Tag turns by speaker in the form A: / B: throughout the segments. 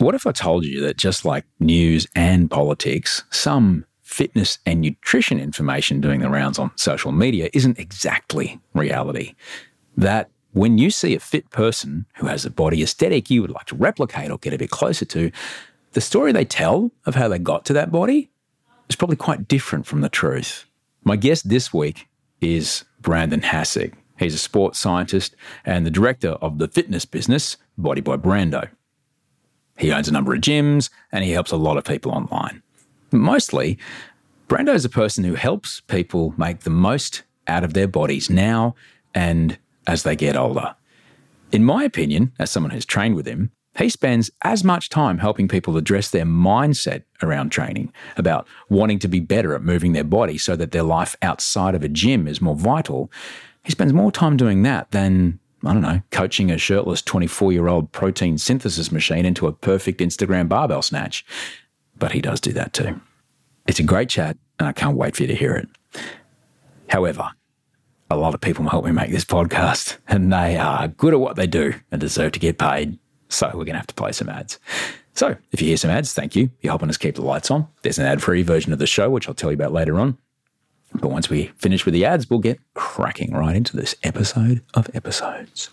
A: What if I told you that just like news and politics, some fitness and nutrition information doing the rounds on social media isn't exactly reality? That when you see a fit person who has a body aesthetic you would like to replicate or get a bit closer to, the story they tell of how they got to that body is probably quite different from the truth. My guest this week is Brandon Hassig. He's a sports scientist and the director of the fitness business, Body by Brando. He owns a number of gyms and he helps a lot of people online. Mostly, Brando is a person who helps people make the most out of their bodies now and as they get older. In my opinion, as someone who's trained with him, he spends as much time helping people address their mindset around training, about wanting to be better at moving their body so that their life outside of a gym is more vital. He spends more time doing that than, I don't know, coaching a shirtless 24 year old protein synthesis machine into a perfect Instagram barbell snatch. But he does do that too. It's a great chat, and I can't wait for you to hear it. However, a lot of people help me make this podcast, and they are good at what they do and deserve to get paid so we're going to have to play some ads. So if you hear some ads, thank you. You're helping us keep the lights on. There's an ad free version of the show, which I'll tell you about later on. But once we finish with the ads, we'll get cracking right into this episode of episodes.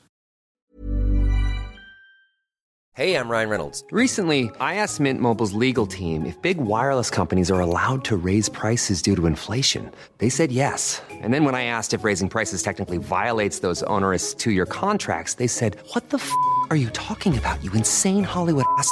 B: Hey, I'm Ryan Reynolds. Recently, I asked Mint Mobile's legal team if big wireless companies are allowed to raise prices due to inflation. They said yes. And then when I asked if raising prices technically violates those onerous two year contracts, they said, What the f are you talking about, you insane Hollywood ass?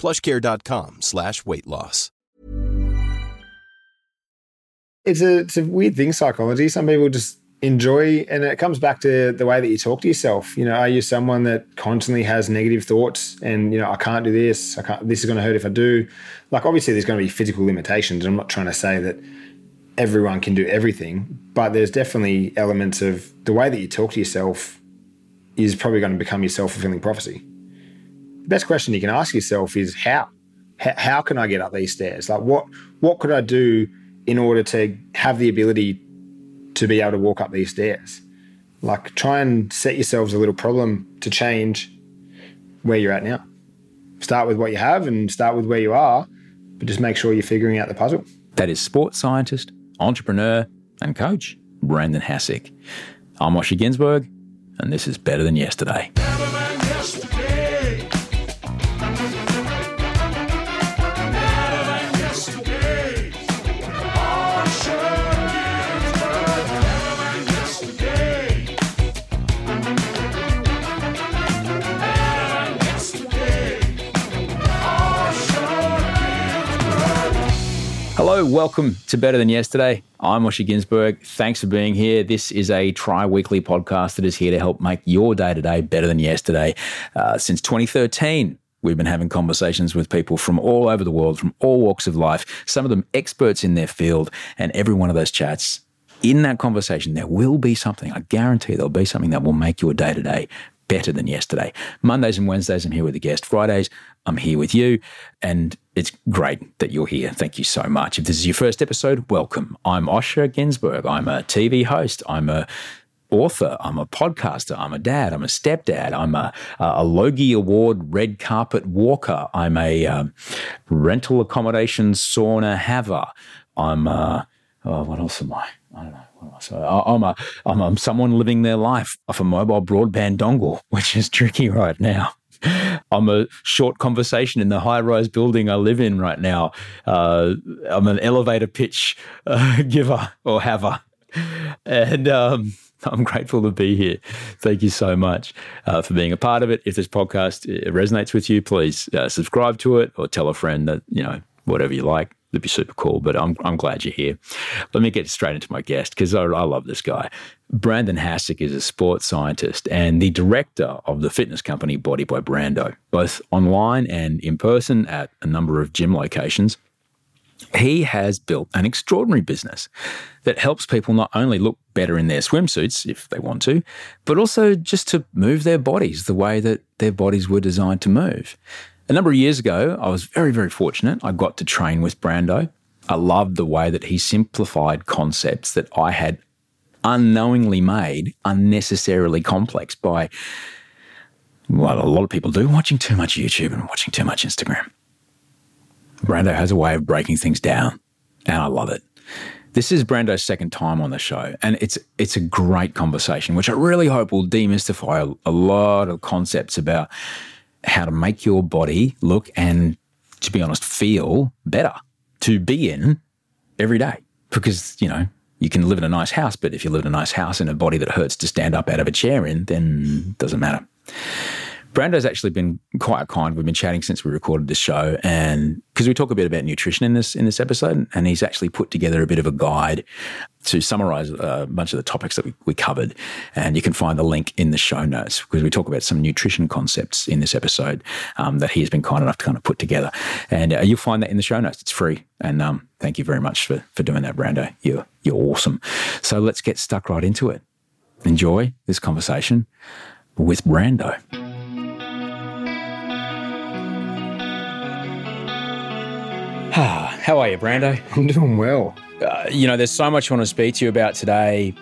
C: plushcare.com slash weight loss.
D: It's a, it's a weird thing, psychology. Some people just enjoy, and it comes back to the way that you talk to yourself. You know, are you someone that constantly has negative thoughts and, you know, I can't do this, I can't, this is going to hurt if I do. Like, obviously, there's going to be physical limitations. I'm not trying to say that everyone can do everything, but there's definitely elements of the way that you talk to yourself is probably going to become your self fulfilling prophecy. Best question you can ask yourself is how? H- how can I get up these stairs? Like, what what could I do in order to have the ability to be able to walk up these stairs? Like, try and set yourselves a little problem to change where you're at now. Start with what you have and start with where you are, but just make sure you're figuring out the puzzle.
A: That is sports scientist, entrepreneur, and coach Brandon Hassick. I'm Osher Günsberg, and this is Better Than Yesterday. Hello, welcome to Better Than Yesterday. I'm Osher Günsberg. Thanks for being here. This is a tri weekly podcast that is here to help make your day to day better than yesterday. Uh, since 2013, We've been having conversations with people from all over the world, from all walks of life, some of them experts in their field. And every one of those chats, in that conversation, there will be something, I guarantee there'll be something that will make your day to day better than yesterday. Mondays and Wednesdays, I'm here with a guest. Fridays, I'm here with you. And it's great that you're here. Thank you so much. If this is your first episode, welcome. I'm Osher Günsberg. I'm a TV host. I'm a author. I'm a podcaster. I'm a dad. I'm a stepdad. I'm a, a Logie Award red carpet walker. I'm a um, rental accommodation sauna haver. I'm a, oh, what else am I? I don't know. So I'm a, I'm a someone living their life off a mobile broadband dongle, which is tricky right now. I'm a short conversation in the high rise building I live in right now. Uh, I'm an elevator pitch uh, giver or haver. And um, I'm grateful to be here. Thank you so much uh, for being a part of it. If this podcast resonates with you, please uh, subscribe to it or tell a friend that, you know, whatever you like. It'd be super cool, but I'm, I'm glad you're here. Let me get straight into my guest because I, I love this guy. Brandon Hassick is a sports scientist and the director of the fitness company Body by Brando, both online and in person at a number of gym locations. He has built an extraordinary business that helps people not only look better in their swimsuits if they want to, but also just to move their bodies the way that their bodies were designed to move. A number of years ago, I was very, very fortunate. I got to train with Brando. I loved the way that he simplified concepts that I had unknowingly made unnecessarily complex by, well, a lot of people do, watching too much YouTube and watching too much Instagram. Brando has a way of breaking things down, and I love it. This is Brando's second time on the show, and it's it's a great conversation, which I really hope will demystify a, a lot of concepts about how to make your body look and, to be honest, feel better to be in every day. Because, you know, you can live in a nice house, but if you live in a nice house in a body that hurts to stand up out of a chair in, then it doesn't matter. Brando's actually been quite kind. We've been chatting since we recorded this show, and because we talk a bit about nutrition in this in this episode, and he's actually put together a bit of a guide to summarize a bunch of the topics that we, we covered. And you can find the link in the show notes because we talk about some nutrition concepts in this episode um, that he has been kind enough to kind of put together. And uh, you'll find that in the show notes. It's free. And um, thank you very much for for doing that, Brando. You're you're awesome. So let's get stuck right into it. Enjoy this conversation with Brando. How are you, Brando?
D: I'm doing well.
A: Uh, you know, there's so much I want to speak to you about today.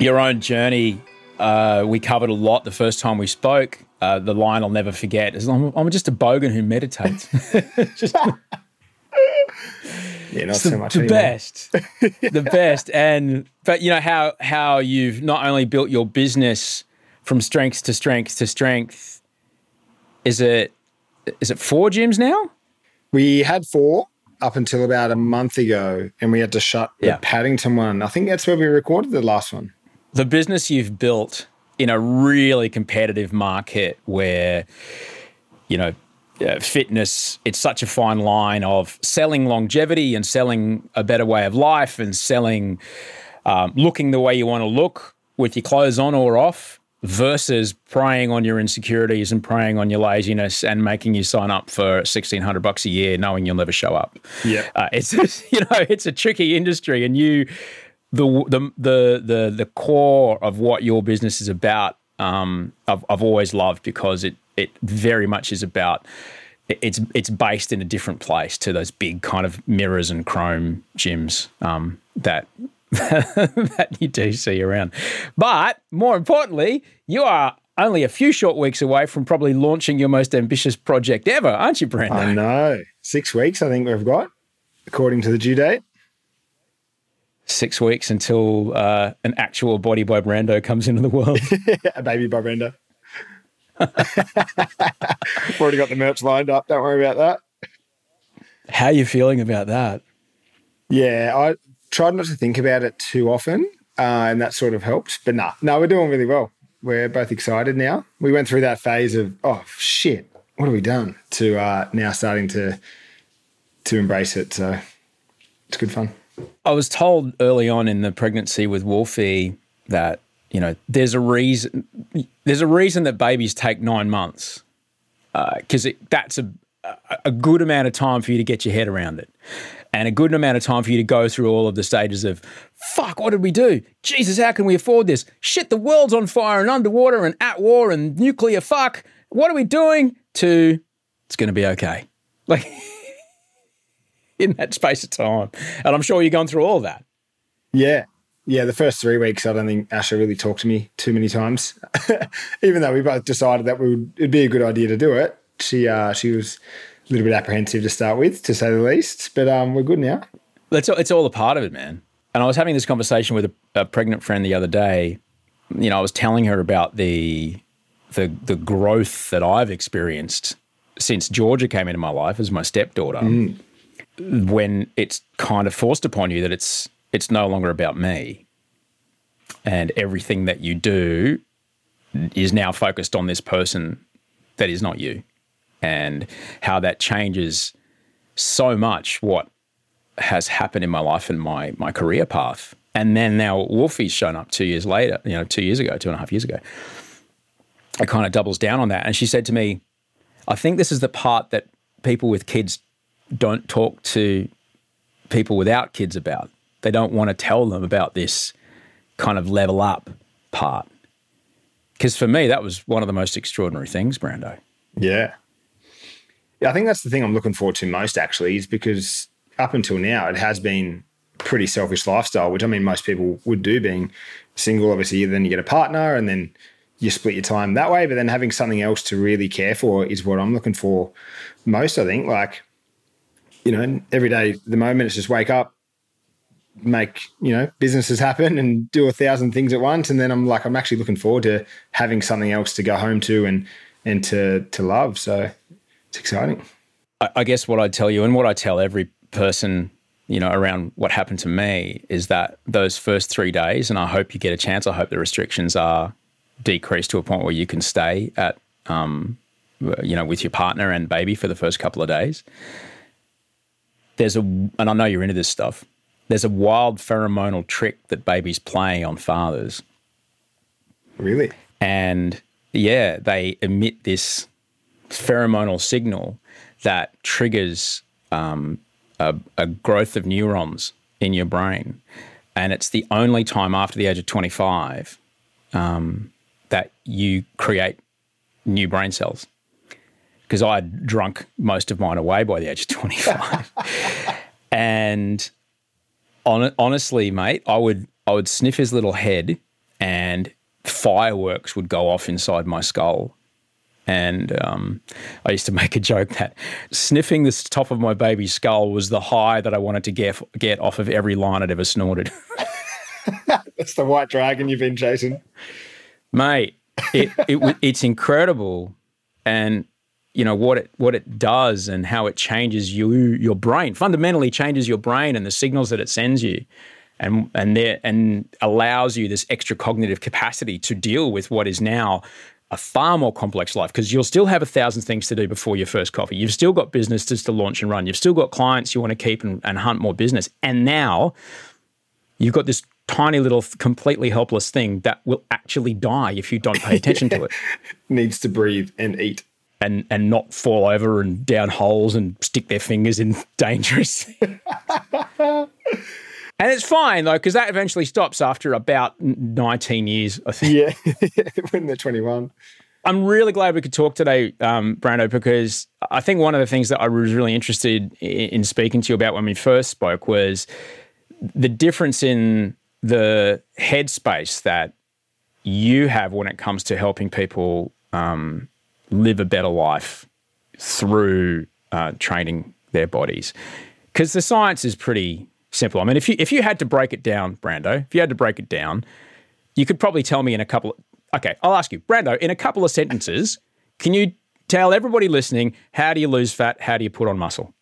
A: Your own journey. Uh, we covered a lot the first time we spoke. Uh, the line I'll never forget is I'm, I'm just a bogan who meditates. just,
D: yeah, not
A: so
D: the, much.
A: The
D: anymore.
A: best, the best, and but you know how how you've not only built your business from strength to strength to strength. Is it is it four gyms now?
D: We had four up until about a month ago, and we had to shut
A: Yeah.
D: the Paddington one. I think that's where we recorded the last one.
A: the business you've built in a really competitive market where you know uh, fitness it's such a fine line of selling longevity and selling a better way of life and selling um, looking the way you want to look with your clothes on or off versus preying on your insecurities and preying on your laziness and making you sign up for 1600 bucks a year knowing you'll never show up
D: Yeah.
A: uh, it's you know it's a tricky industry, and you the the the the the core of what your business is about. Um, I've I've always loved because it it very much is about. It's it's based in a different place to those big kind of mirrors and chrome gyms um, that that you do see around. But more importantly, you are only a few short weeks away from probably launching your most ambitious project ever, aren't you, Brandon?
D: I know. Six weeks, I think we've got, according to the due date.
A: six weeks until uh, an actual body by Brando comes into the world.
D: a baby by Brando. Already got the merch lined up. Don't worry about that.
A: How are you feeling about that?
D: Yeah, I tried not to think about it too often, uh, and that sort of helped. But nah, no, we're doing really well. We're both excited now. We went through that phase of oh shit, what have we done? To uh, now starting to to embrace it. So it's good fun.
A: I was told early on in the pregnancy with Wolfie that you know there's a reason there's a reason that babies take nine months because that's a a good amount of time for you to get your head around it. And a good amount of time for you to go through all of the stages of, fuck, what did we do? Jesus, how can we afford this? Shit, the world's on fire and underwater and at war and nuclear fuck. What are we doing? To, it's going to be okay. Like, in that space of time. And I'm sure you've gone through all that.
D: Yeah. Yeah, the first three weeks, I don't think Asha really talked to me too many times. Even though we both decided that we would, it'd be a good idea to do it, she uh, she was little bit apprehensive to start with, to say the least. But um, we're good now.
A: It's, it's all a part of it, man. And I was having this conversation with a, a pregnant friend the other day. You know, I was telling her about the the the growth that I've experienced since Georgia came into my life as my stepdaughter, mm. when it's kind of forced upon you that it's it's no longer about me, and everything that you do is now focused on this person that is not you, and how that changes so much what has happened in my life and my my career path. And then now Wolfie's shown up two years later, you know, two years ago, two and a half years ago. It kind of doubles down on that. And she said to me, I think this is the part that people with kids don't talk to people without kids about. They don't want to tell them about this kind of level up part. Because for me, that was one of the most extraordinary things, Brando.
D: Yeah. Yeah, I think that's the thing I'm looking forward to most actually, is because up until now it has been pretty selfish lifestyle, which I mean most people would do being single. Obviously, then you get a partner and then you split your time that way. But then having something else to really care for is what I'm looking for most, I think. Like, you know, every day, the moment it's just wake up, make, you know, businesses happen and do a thousand things at once. And then I'm like, I'm actually looking forward to having something else to go home to and and to to love. So it's exciting.
A: I guess what I'd tell you and what I tell every person you know, around what happened to me is that those first three days, and I hope you get a chance. I hope the restrictions are decreased to a point where you can stay at, um, you know, with your partner and baby for the first couple of days. There's a, and I know you're into this stuff. There's a wild pheromonal trick that babies play on fathers.
D: Really?
A: And yeah, they emit this pheromonal signal that triggers um, a, a growth of neurons in your brain. And it's the only time after the age of 25 um, that you create new brain cells. Because I had drunk most of mine away by the age of 25. and on, honestly, mate, I would I would sniff his little head and fireworks would go off inside my skull and um, I used to make a joke that sniffing the top of my baby's skull was the high that I wanted to get get off of every line I'd ever snorted.
D: That's the white dragon you've been chasing,
A: mate. It, it it's incredible, and you know what it what it does and how it changes you your brain. Fundamentally, changes your brain and the signals that it sends you and and there and allows you this extra cognitive capacity to deal with what is now a far more complex life because you'll still have a thousand things to do before your first coffee. You've still got businesses to launch and run. You've still got clients you want to keep and, and hunt more business. And now you've got this tiny little completely helpless thing that will actually die if you don't pay attention to it.
D: Needs to breathe and eat.
A: And, and not fall over and down holes and stick their fingers in dangerous And it's fine though, because that eventually stops after about 19 years, I think.
D: Yeah, when they're 21.
A: I'm really glad we could talk today, um, Brando, because I think one of the things that I was really interested in speaking to you about when we first spoke was the difference in the headspace that you have when it comes to helping people um, live a better life through uh, training their bodies. Because the science is pretty simple. I mean, if you if you had to break it down, Brando, if you had to break it down, you could probably tell me in a couple. Of, okay, I'll ask you, Brando, in a couple of sentences, can you tell everybody listening how do you lose fat? How do you put on muscle?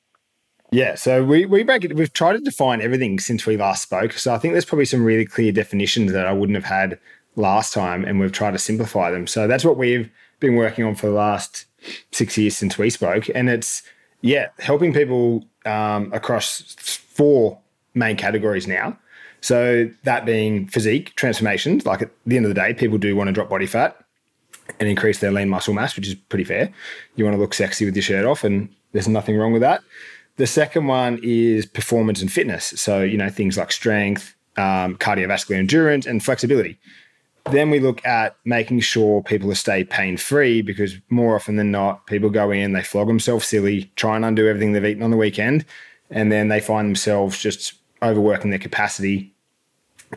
D: Yeah, so we, we break it. We've tried to define everything since we last spoke. So I think there's probably some really clear definitions that I wouldn't have had last time, and we've tried to simplify them. So that's what we've been working on for the last six years since we spoke, and it's yeah, helping people um, across four main categories now. So that being physique transformations, like at the end of the day, people do want to drop body fat and increase their lean muscle mass, which is pretty fair. You want to look sexy with your shirt off, and there's nothing wrong with that. The second one is performance and fitness. So, you know, things like strength, um, cardiovascular endurance, and flexibility. Then we look at making sure people stay pain free because more often than not, people go in, they flog themselves silly, try and undo everything they've eaten on the weekend, and then they find themselves just overworking their capacity.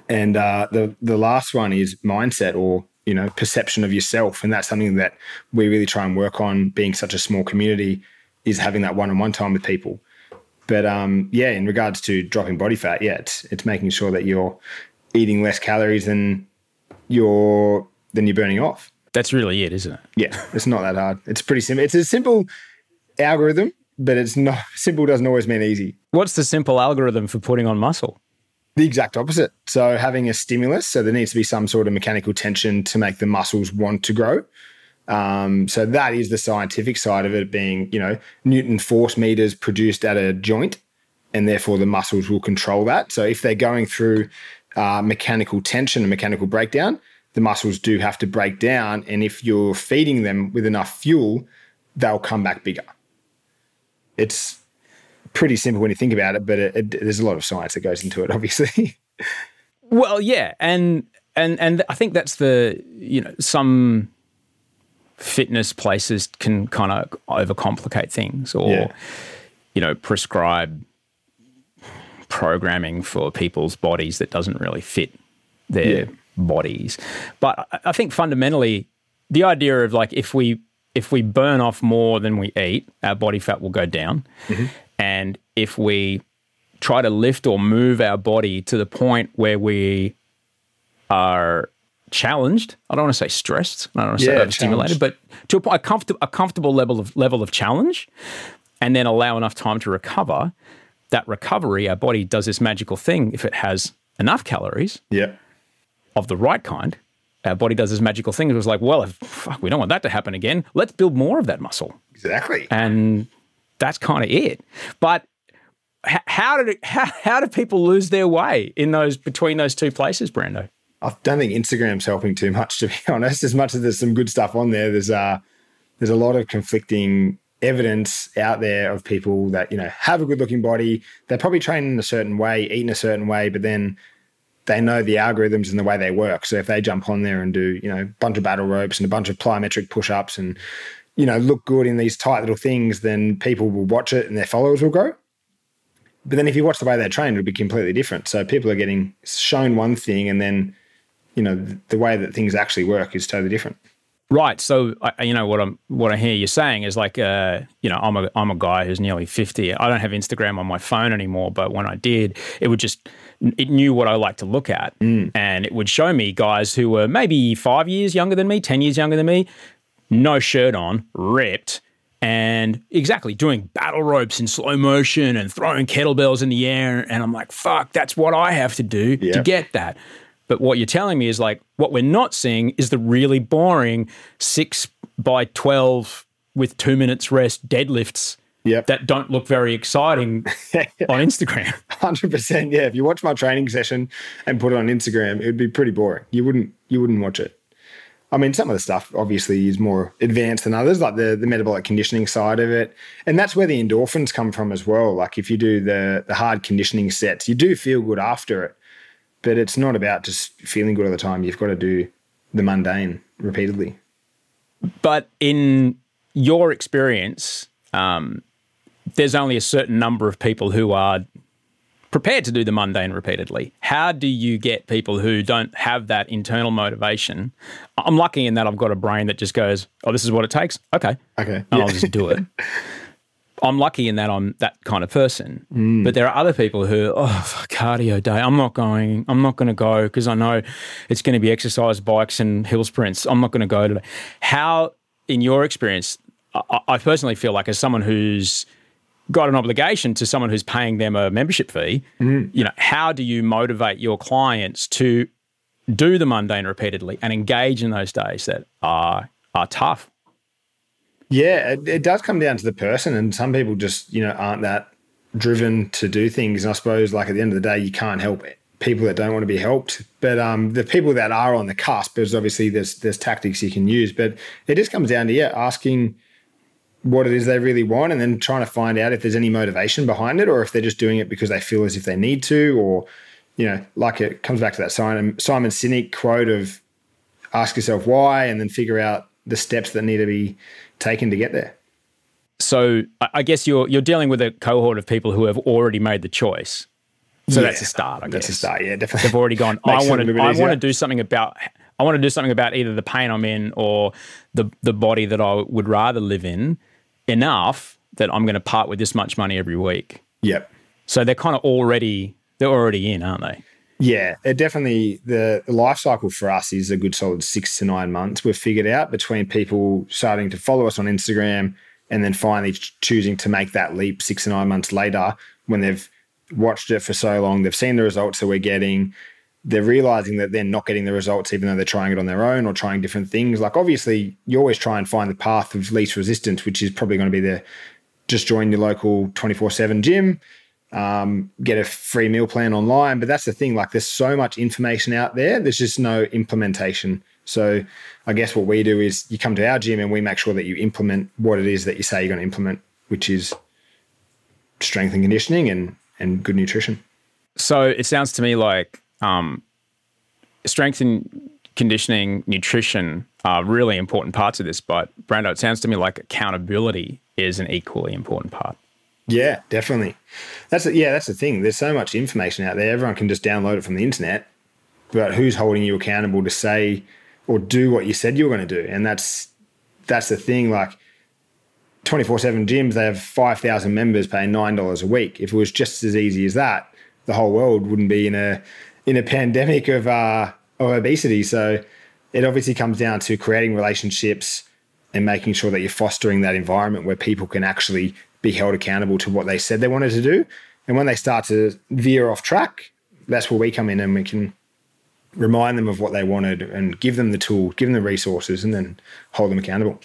D: And uh, the the last one is mindset or you know perception of yourself, and that's something that we really try and work on. Being such a small community, is having that one on one time with people. But um, yeah, in regards to dropping body fat, yeah, it's it's making sure that you're eating less calories than you're than you're burning off.
A: That's really it, isn't it?
D: Yeah, it's not that hard. It's pretty simple. It's a simple algorithm, but it's not simple doesn't always mean easy.
A: What's the simple algorithm for putting on muscle?
D: The exact opposite. So having a stimulus, so there needs to be some sort of mechanical tension to make the muscles want to grow. Um, so that is the scientific side of it being, you know, Newton force meters produced at a joint, and therefore the muscles will control that. So if they're going through uh, mechanical tension and mechanical breakdown, the muscles do have to break down. And if you're feeding them with enough fuel, they'll come back bigger. It's pretty simple when you think about it, but it, it, there's a lot of science that goes into it, obviously.
A: well, yeah, and and and I think that's the you know some fitness places can kind of overcomplicate things or yeah. you know prescribe programming for people's bodies that doesn't really fit their yeah. bodies. But I think fundamentally, the idea of like if we if we burn off more than we eat, our body fat will go down. Mm-hmm. And if we try to lift or move our body to the point where we are challenged, I don't want to say stressed, I don't want to yeah, say overstimulated, but to a, a, comfort- a comfortable level of level of challenge, and then allow enough time to recover. That recovery, our body does this magical thing if it has enough calories.
D: Yeah.
A: Of the right kind, our body does this magical thing. It was like, well, if, fuck, we don't want that to happen again. Let's build more of that muscle.
D: Exactly.
A: And that's kind of it. But how did it, how, how do people lose their way in those between those two places, Brando?
D: I don't think Instagram's helping too much, to be honest. As much as there's some good stuff on there, there's uh there's a lot of conflicting evidence out there of people that you know have a good looking body. They're probably trained in a certain way, eating a certain way, but then they know the algorithms and the way they work. So if they jump on there and do you know a bunch of battle ropes and a bunch of plyometric push ups and you know look good in these tight little things, then people will watch it and their followers will grow. But then if you watch the way they're trained, it'll be completely different. So people are getting shown one thing and then you know the way that things actually work is totally different.
A: Right. So you know what I'm what I hear you saying is like uh, you know I'm a I'm a guy who's nearly 50. I don't have Instagram on my phone anymore, but when I did, it would just it knew what I like to look at, mm. and it would show me guys who were maybe five years younger than me, ten years younger than me, no shirt on, ripped, and exactly doing battle ropes in slow motion and throwing kettlebells in the air. And I'm like, fuck, that's what I have to do yep. to get that. But what you're telling me is like what we're not seeing is the really boring six by 12 with two minutes rest deadlifts
D: yep.
A: that don't look very exciting on Instagram.
D: 100%. Yeah. If you watch my training session and put it on Instagram, it would be pretty boring. You wouldn't, you wouldn't watch it. I mean, some of the stuff obviously is more advanced than others, like the, the metabolic conditioning side of it. And that's where the endorphins come from as well. Like if you do the, the hard conditioning sets, you do feel good after it. But it's not about just feeling good all the time. You've got to do the mundane repeatedly.
A: But in your experience, um, there's only a certain number of people who are prepared to do the mundane repeatedly. How do you get people who don't have that internal motivation? I'm lucky in that I've got a brain that just goes, "Oh, this is what it takes." Okay,
D: okay,
A: and yeah. I'll just do it. I'm lucky in that I'm that kind of person. Mm. But there are other people who, oh, cardio day. I'm not going. I'm not going to go because I know it's going to be exercise bikes and hill sprints. I'm not going to go today. How, in your experience, I, I personally feel like as someone who's got an obligation to someone who's paying them a membership fee, mm. you know, how do you motivate your clients to do the mundane repeatedly and engage in those days that are are tough?
D: Yeah, it, it does come down to the person, and some people just you know aren't that driven to do things. And I suppose, like at the end of the day, you can't help it. People that don't want to be helped, but um, the people that are on the cusp, there's obviously there's there's tactics you can use, but it just comes down to yeah, asking what it is they really want and then trying to find out if there's any motivation behind it or if they're just doing it because they feel as if they need to or you know like it comes back to that simon simon sinek quote of ask yourself why and then figure out the steps that need to be taken to get there.
A: So i guess you're you're dealing with a cohort of people who have already made the choice. So yeah, that's a start I
D: that's
A: guess.
D: a start yeah definitely.
A: They've already gone i want to i want to do something about I want to do something about either the pain I'm in or the the body that I would rather live in enough that I'm going to part with this much money every week.
D: Yep.
A: So they're kind of already they're already in, aren't they?
D: Yeah, it definitely the, the life cycle for us is a good solid six to nine months. We've figured out between people starting to follow us on Instagram and then finally choosing to make that leap six to nine months later when they've watched it for so long, they've seen the results that we're getting. They're realizing that they're not getting the results, even though they're trying it on their own or trying different things. Like, obviously, you always try and find the path of least resistance, which is probably going to be the just join your local 24 7 gym, um, get a free meal plan online. But that's the thing, like, there's so much information out there, there's just no implementation. So, I guess what we do is you come to our gym and we make sure that you implement what it is that you say you're going to implement, which is strength and conditioning and and good nutrition.
A: So it sounds to me like um, strength and conditioning, nutrition are really important parts of this. But Brando, it sounds to me like accountability is an equally important part.
D: Yeah, definitely. That's yeah, that's the thing. There's so much information out there. Everyone can just download it from the internet, but who's holding you accountable to say or do what you said you were going to do? And that's that's the thing. Like 24 7 gyms, they have 5,000 members paying $9 a week. If it was just as easy as that, the whole world wouldn't be in a in a pandemic of, uh, of obesity. So it obviously comes down to creating relationships and making sure that you're fostering that environment where people can actually be held accountable to what they said they wanted to do. And when they start to veer off track, that's where we come in and we can remind them of what they wanted and give them the tool, give them the resources, and then hold them accountable.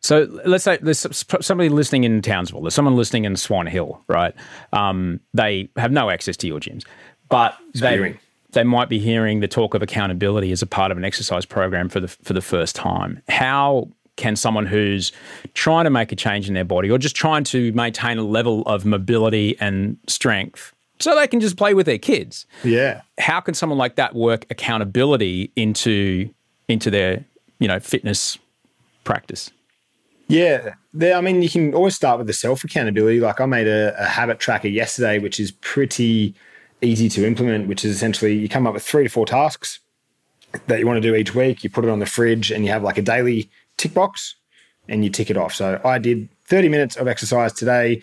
A: So let's say there's somebody listening in Townsville, there's someone listening in Swan Hill, right? Um, they have no access to your gyms, but they, they might be hearing the talk of accountability as a part of an exercise program for the for the first time. How can someone who's trying to make a change in their body or just trying to maintain a level of mobility and strength so they can just play with their kids?
D: Yeah.
A: How can someone like that work accountability into into their, you know, fitness practice?
D: Yeah, I mean, you can always start with the self accountability. Like I made a, a, habit tracker yesterday, which is pretty easy to implement. Which is essentially you come up with three to four tasks that you want to do each week. You put it on the fridge, and you have like a daily tick box, and you tick it off. So I did 30 minutes of exercise today,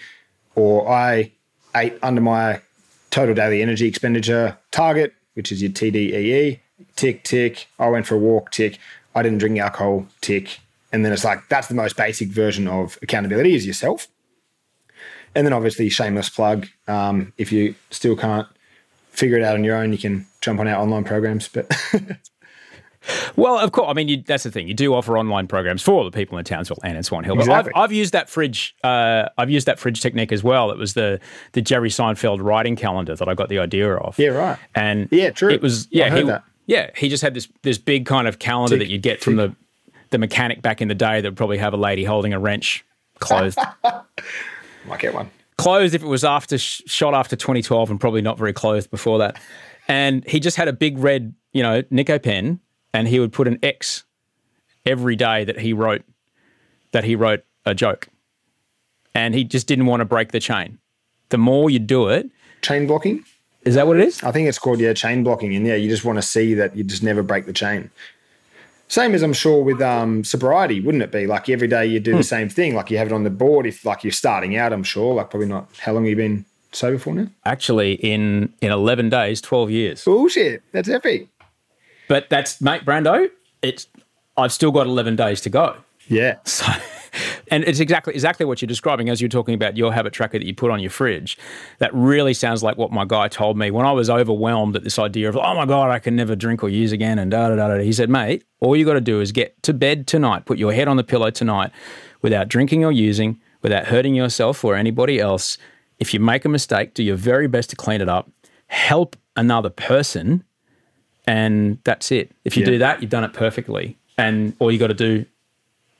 D: or I ate under my total daily energy expenditure target, which is your TDEE. Tick, tick. I went for a walk. Tick. I didn't drink alcohol. Tick and then it's like that's the most basic version of accountability is yourself. And then obviously shameless plug. Um, if you still can't figure it out on your own, you can jump on our online programs. But
A: well, of course, I mean you, that's the thing. You do offer online programs for all the people in Townsville and in Swan Hill. But exactly. I've, I've, used that fridge. Uh, I've used that fridge technique as well. It was the the Jerry Seinfeld writing calendar that I got the idea of.
D: Yeah, right.
A: And
D: yeah, true.
A: It was yeah. He, yeah, he just had this this big kind of calendar tick, that you'd get tick. from the the mechanic back in the day that would probably have a lady holding a wrench closed.
D: Might get one.
A: Closed if it was after shot after 2012 and probably not very closed before that. And he just had a big red, you know, Nico pen and he would put an X every day that he wrote that he wrote a joke. And he just didn't want to break the chain. The more you do it,
D: chain blocking?
A: Is that what it is?
D: I think it's called yeah, chain blocking. And yeah, you just want to see that you just never break the chain. Same as I'm sure with um, sobriety, wouldn't it be? Like every day you do the hmm. same thing, like you have it on the board. If like you're starting out, I'm sure, like probably not. How long have you been sober for now?
A: Actually, in in 11 days, 12 years.
D: Bullshit. That's epic.
A: But that's mate, Brando. It's I've still got 11 days to go.
D: Yeah.
A: So and it's exactly exactly what you're describing as you're talking about your habit tracker that you put on your fridge. That really sounds like what my guy told me when I was overwhelmed at this idea of oh my god I can never drink or use again and da da da. da. He said, mate, all you got to do is get to bed tonight, put your head on the pillow tonight, without drinking or using, without hurting yourself or anybody else. If you make a mistake, do your very best to clean it up. Help another person, and that's it. If you yeah. do that, you've done it perfectly. And all you got to do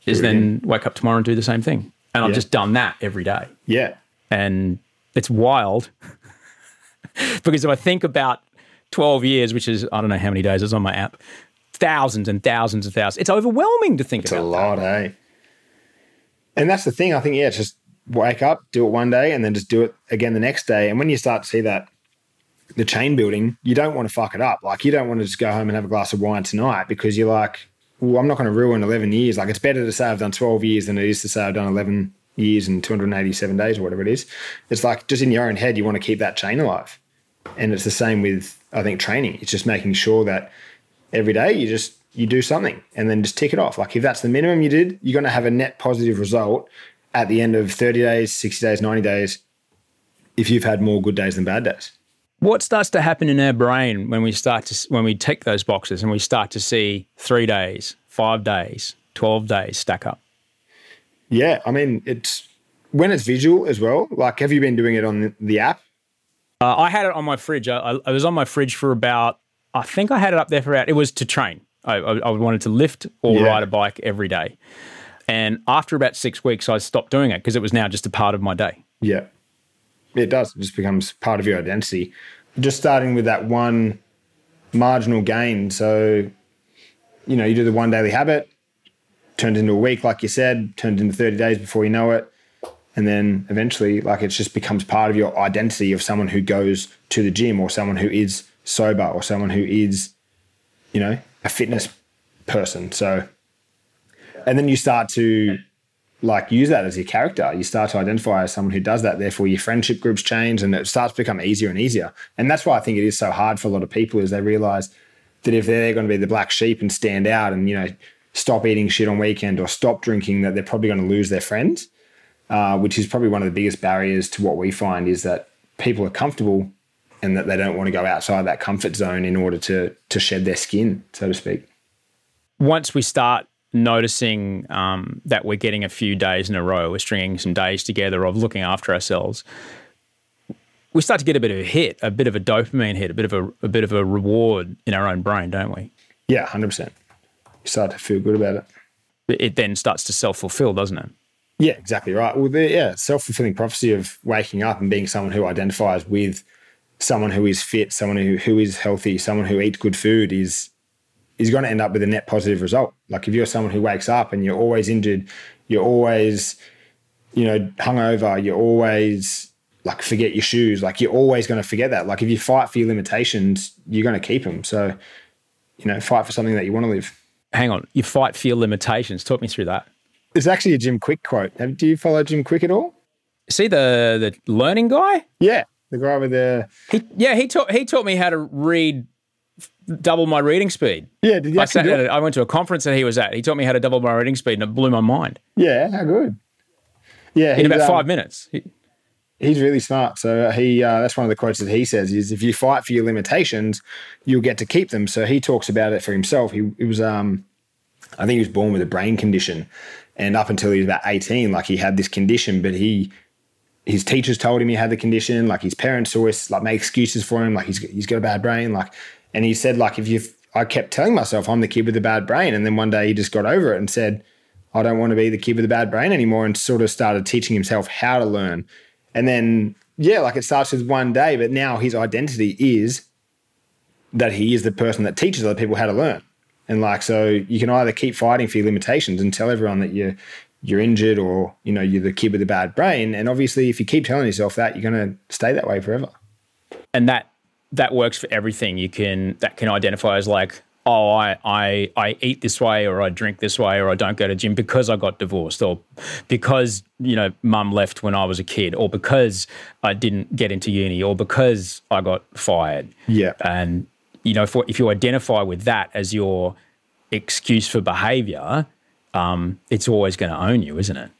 A: is then wake up tomorrow and do the same thing. And I've just done that every day.
D: Yeah.
A: And it's wild because if I think about 12 years, which is, I don't know how many days it's on my app, thousands and thousands of thousands. It's overwhelming to think
D: it's
A: about.
D: It's a lot, that. eh? And that's the thing. I think, yeah, just wake up, do it one day, and then just do it again the next day. And when you start to see that, the chain building, you don't want to fuck it up. Like, you don't want to just go home and have a glass of wine tonight because you're like, well, I'm not going to ruin 11 years. Like it's better to say I've done 12 years than it is to say I've done 11 years and 287 days or whatever it is. It's like just in your own head, you want to keep that chain alive. And it's the same with I think training. It's just making sure that every day you just you do something and then just tick it off. Like if that's the minimum you did, you're going to have a net positive result at the end of 30 days, 60 days, 90 days if you've had more good days than bad days.
A: What starts to happen in our brain when we start to when we tick those boxes and we start to see 3 days, 5 days, 12 days stack up?
D: Yeah, I mean, it's when it's visual as well. Like have you been doing it on the, the app?
A: Uh, I had it on my fridge. I, I was on my fridge for about I think I had it up there for about it was to train. I, I, I wanted to lift or
D: Yeah.
A: ride a bike every day. And after about six weeks, I stopped doing it because it was now just a part of my day.
D: Yeah. It does. It just becomes part of your identity. Just starting with that one marginal gain. So, you know, you do the one daily habit, turns into a week, like you said, turns into 30 days before you know it. And then eventually, like, it just becomes part of your identity of someone who goes to the gym or someone who is sober or someone who is, you know, a fitness person. So, and then you start to like use that as your character. You start to identify as someone who does that. Therefore, your friendship groups change, and it starts to become easier and easier. And that's why I think it is so hard for a lot of people is they realize that if they're going to be the black sheep and stand out and you know stop eating shit on weekend or stop drinking, that they're probably going to lose their friends. Uh, which is probably one of the biggest barriers to what we find is that people are comfortable and that they don't want to go outside that comfort zone in order to to shed their skin, so to speak.
A: Once we start noticing um, that we're getting a few days in a row, we're stringing some days together of looking after ourselves, we start to get a bit of a hit, a bit of a dopamine hit, a bit of a, a bit of a reward in our own brain, don't we?
D: Yeah, hundred percent. You start to feel good about it.
A: It then starts to self fulfill, doesn't it?
D: Yeah, exactly right. Well, the, yeah, self fulfilling prophecy of waking up and being someone who identifies with someone who is fit, someone who, who is healthy, someone who eats good food is is going to end up with a net positive result. Like if you're someone who wakes up and you're always injured, you're always, you know, hungover, you're always like forget your shoes, like you're always going to forget that. Like if you fight for your limitations, you're going to keep them. So, you know, fight for something that you want to live.
A: Hang on, you fight for your limitations. Talk me through that.
D: There's actually a Jim Kwik quote. Have, do you follow Jim Kwik at all?
A: See the the learning guy?
D: Yeah, the guy with the
A: He yeah, he taught he taught me how to read double my reading speed.
D: yeah. Did you
A: I, sat
D: do it?
A: it. I went to a conference that he was at. He taught me how to double my reading speed and it blew my mind.
D: Yeah, how good. Yeah,
A: In about
D: um,
A: five minutes. He-
D: He's really smart. So he uh, that's one of the quotes that he says is if you fight for your limitations, you'll get to keep them. So he talks about it for himself. He, he was um, I think he was born with a brain condition, and up until he was about eighteen, like he had this condition, but he his teachers told him he had the condition. Like his parents always like make excuses for him. Like he's he's got a bad brain. Like, and he said like if you I kept telling myself I'm the kid with the bad brain, and then one day he just got over it and said I don't want to be the kid with the bad brain anymore, and sort of started teaching himself how to learn. And then yeah, like it starts with one day, but now his identity is that he is the person that teaches other people how to learn. And like so you can either keep fighting for your limitations and tell everyone that you're you're injured or you know you're the kid with a bad brain and obviously if you keep telling yourself that you're going to stay that way forever
A: and that that works for everything. You can that can identify as like, oh, I I I eat this way, or I drink this way, or I don't go to gym because I got divorced, or because you know mum left when I was a kid, or because I didn't get into uni, or because I got fired.
D: Yeah.
A: and you know if if you identify with that as your excuse for behaviour, um, it's always going to own you, isn't it?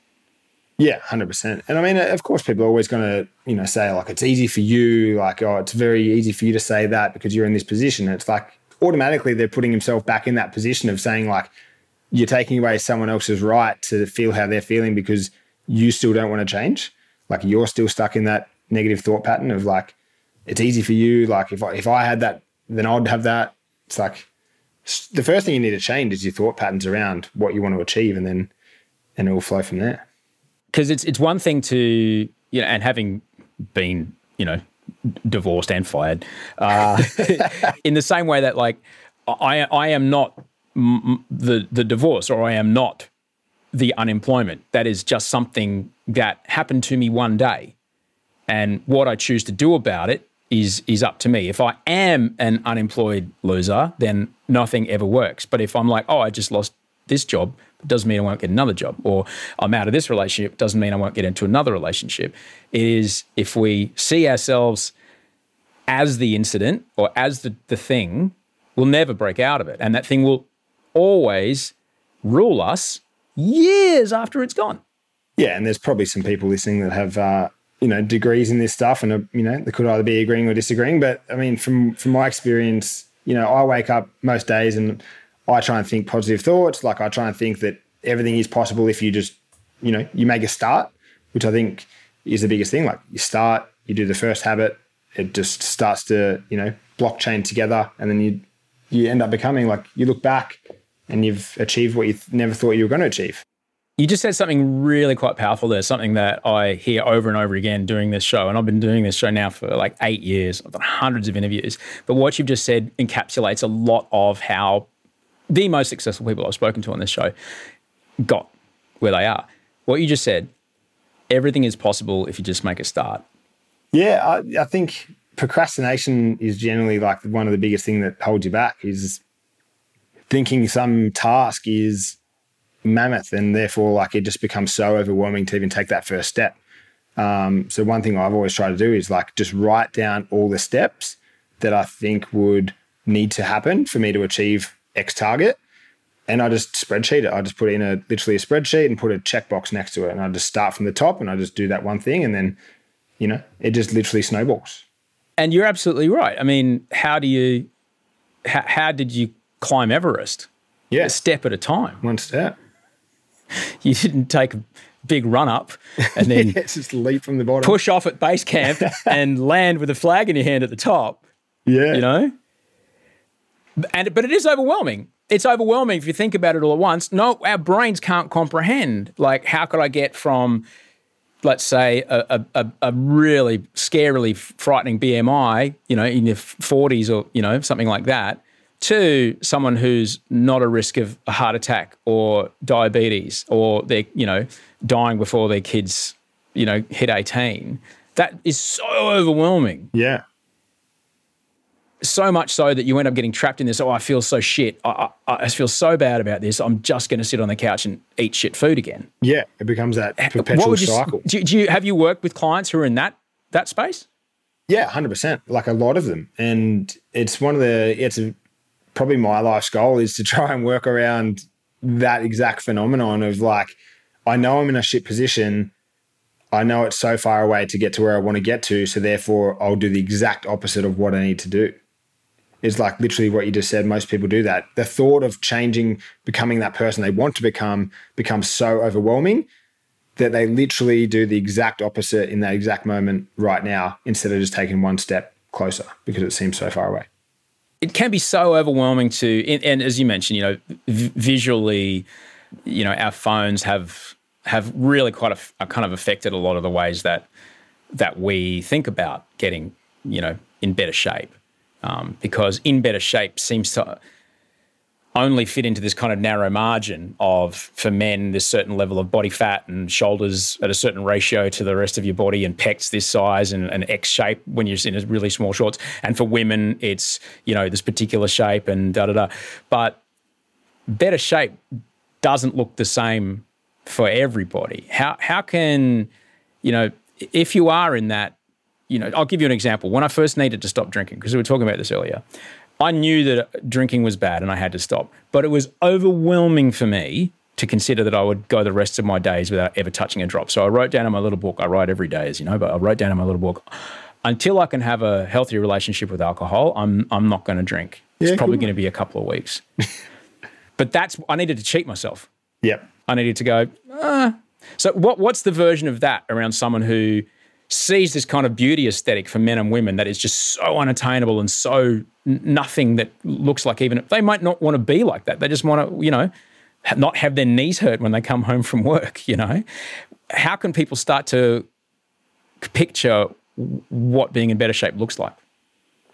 D: Yeah, hundred percent. And I mean, uh, of course, people are always going to, you know, say like it's easy for you, like oh, it's very easy for you to say that because you're in this position. It's like automatically they're putting himself back in that position of saying like you're taking away someone else's right to feel how they're feeling because you still don't want to change. Like you're still stuck in that negative thought pattern of like it's easy for you. Like if I, if I had that, then I'd have that. It's like the first thing you need to change is your thought patterns around what you want to achieve, and then and it will flow from there.
A: Because it's it's one thing to you know, and having been you know divorced and fired, uh, in the same way that like I I am not m- m- the the divorce or I am not the unemployment. That is just something that happened to me one day, and what I choose to do about it is is up to me. If I am an unemployed loser, then nothing ever works. But if I'm like, oh, I just lost this job, doesn't mean I won't get another job, or I'm out of this relationship, doesn't mean I won't get into another relationship. It is if we see ourselves as the incident or as the, the thing we'll never break out of it. And that thing will always rule us years after it's gone.
D: Yeah, and there's probably some people listening that have uh, you know degrees in this stuff, and you know they could either be agreeing or disagreeing. But I mean, from from my experience, you know, I wake up most days and I try and think positive thoughts. Like I try and think that everything is possible if you just you know you make a start, which I think is the biggest thing. Like you start, you do the first habit, it just starts to you know blockchain together, and then you you end up becoming like you look back and you've achieved what you th- never thought you were going to achieve.
A: You just said something really quite powerful there, something that I hear over and over again doing this show. And I've been doing this show now for like eight years. I've done hundreds of interviews. But what you've just said encapsulates a lot of how the most successful people I've spoken to on this show got where they are. What you just said, everything is possible if you just make a start.
D: Yeah, I, I think procrastination is generally like one of the biggest thing that holds you back is thinking some task is mammoth and therefore like it just becomes so overwhelming to even take that first step. Um, so one thing I've always tried to do is like just write down all the steps that I think would need to happen for me to achieve X target. And I just spreadsheet it. I just put in a literally a spreadsheet and put a checkbox next to it. And I just start from the top and I just do that one thing. And then, you know, it just literally snowballs.
A: And you're absolutely right. I mean, how do you, how, how did you climb Everest?
D: Yeah.
A: A step at a time.
D: One step.
A: You didn't take a big run up and then
D: yeah, just leap from the bottom.
A: push off at base camp and land with a flag in your hand at the top.
D: Yeah.
A: You know? And but it is overwhelming. It's overwhelming if you think about it all at once. No, our brains can't comprehend. Like, how could I get from, let's say, a, a, a really scarily frightening BMI, you know, in your 40s or, you know, something like that, to someone who's not a risk of a heart attack or diabetes or they're, you know, dying before their kids, you know, hit 18. That is so overwhelming.
D: Yeah.
A: So much so that you end up getting trapped in this. Oh, I feel so shit. I, I, I feel so bad about this. I'm just going to sit on the couch and eat shit food again.
D: Yeah. It becomes that perpetual
A: what would you,
D: cycle.
A: Do, do you have you worked with clients who are in that that space?
D: Yeah, hundred percent. Like a lot of them, and it's one of the. It's a, probably my life's goal is to try and work around that exact phenomenon of like, I know I'm in a shit position. I know it's so far away to get to where I want to get to, so therefore I'll do the exact opposite of what I need to do. It's like literally what you just said. Most people do that. The thought of changing, becoming that person they want to become, becomes so overwhelming that they literally do the exact opposite in that exact moment right now instead of just taking one step closer because it seems so far away.
A: It can be so overwhelming to, and, and as you mentioned, you know, v- visually, you know, our phones have have really quite a kind of affected a lot of the ways that that we think about getting, you know, in better shape. Um, because in better shape seems to only fit into this kind of narrow margin of for men this certain level of body fat and shoulders at a certain ratio to the rest of your body and pecs this size and an X shape when you're in a really small shorts. And for women it's you know this particular shape and da da da. But better shape doesn't look the same for everybody. How how can you know if you are in that you know I'll give you an example when I first needed to stop drinking because we were talking about this earlier I knew that drinking was bad and I had to stop. But it was overwhelming for me to consider that I would go the rest of my days without ever touching a drop. So I wrote down in my little book, I write every day, as you know, but I wrote down in my little book, until I can have a healthy relationship with alcohol, I'm, I'm not going to drink. It's
D: Yeah,
A: probably going to be a couple of weeks. but that's, I needed to cheat myself.
D: Yep.
A: I needed to go, ah. So what, what's the version of that around someone who sees this kind of beauty aesthetic for men and women that is just so unattainable and so nothing that looks like even they might not want to be like that. They just want to, you know, not have their knees hurt when they come home from work, you know. How can people start to picture what being in better shape looks like?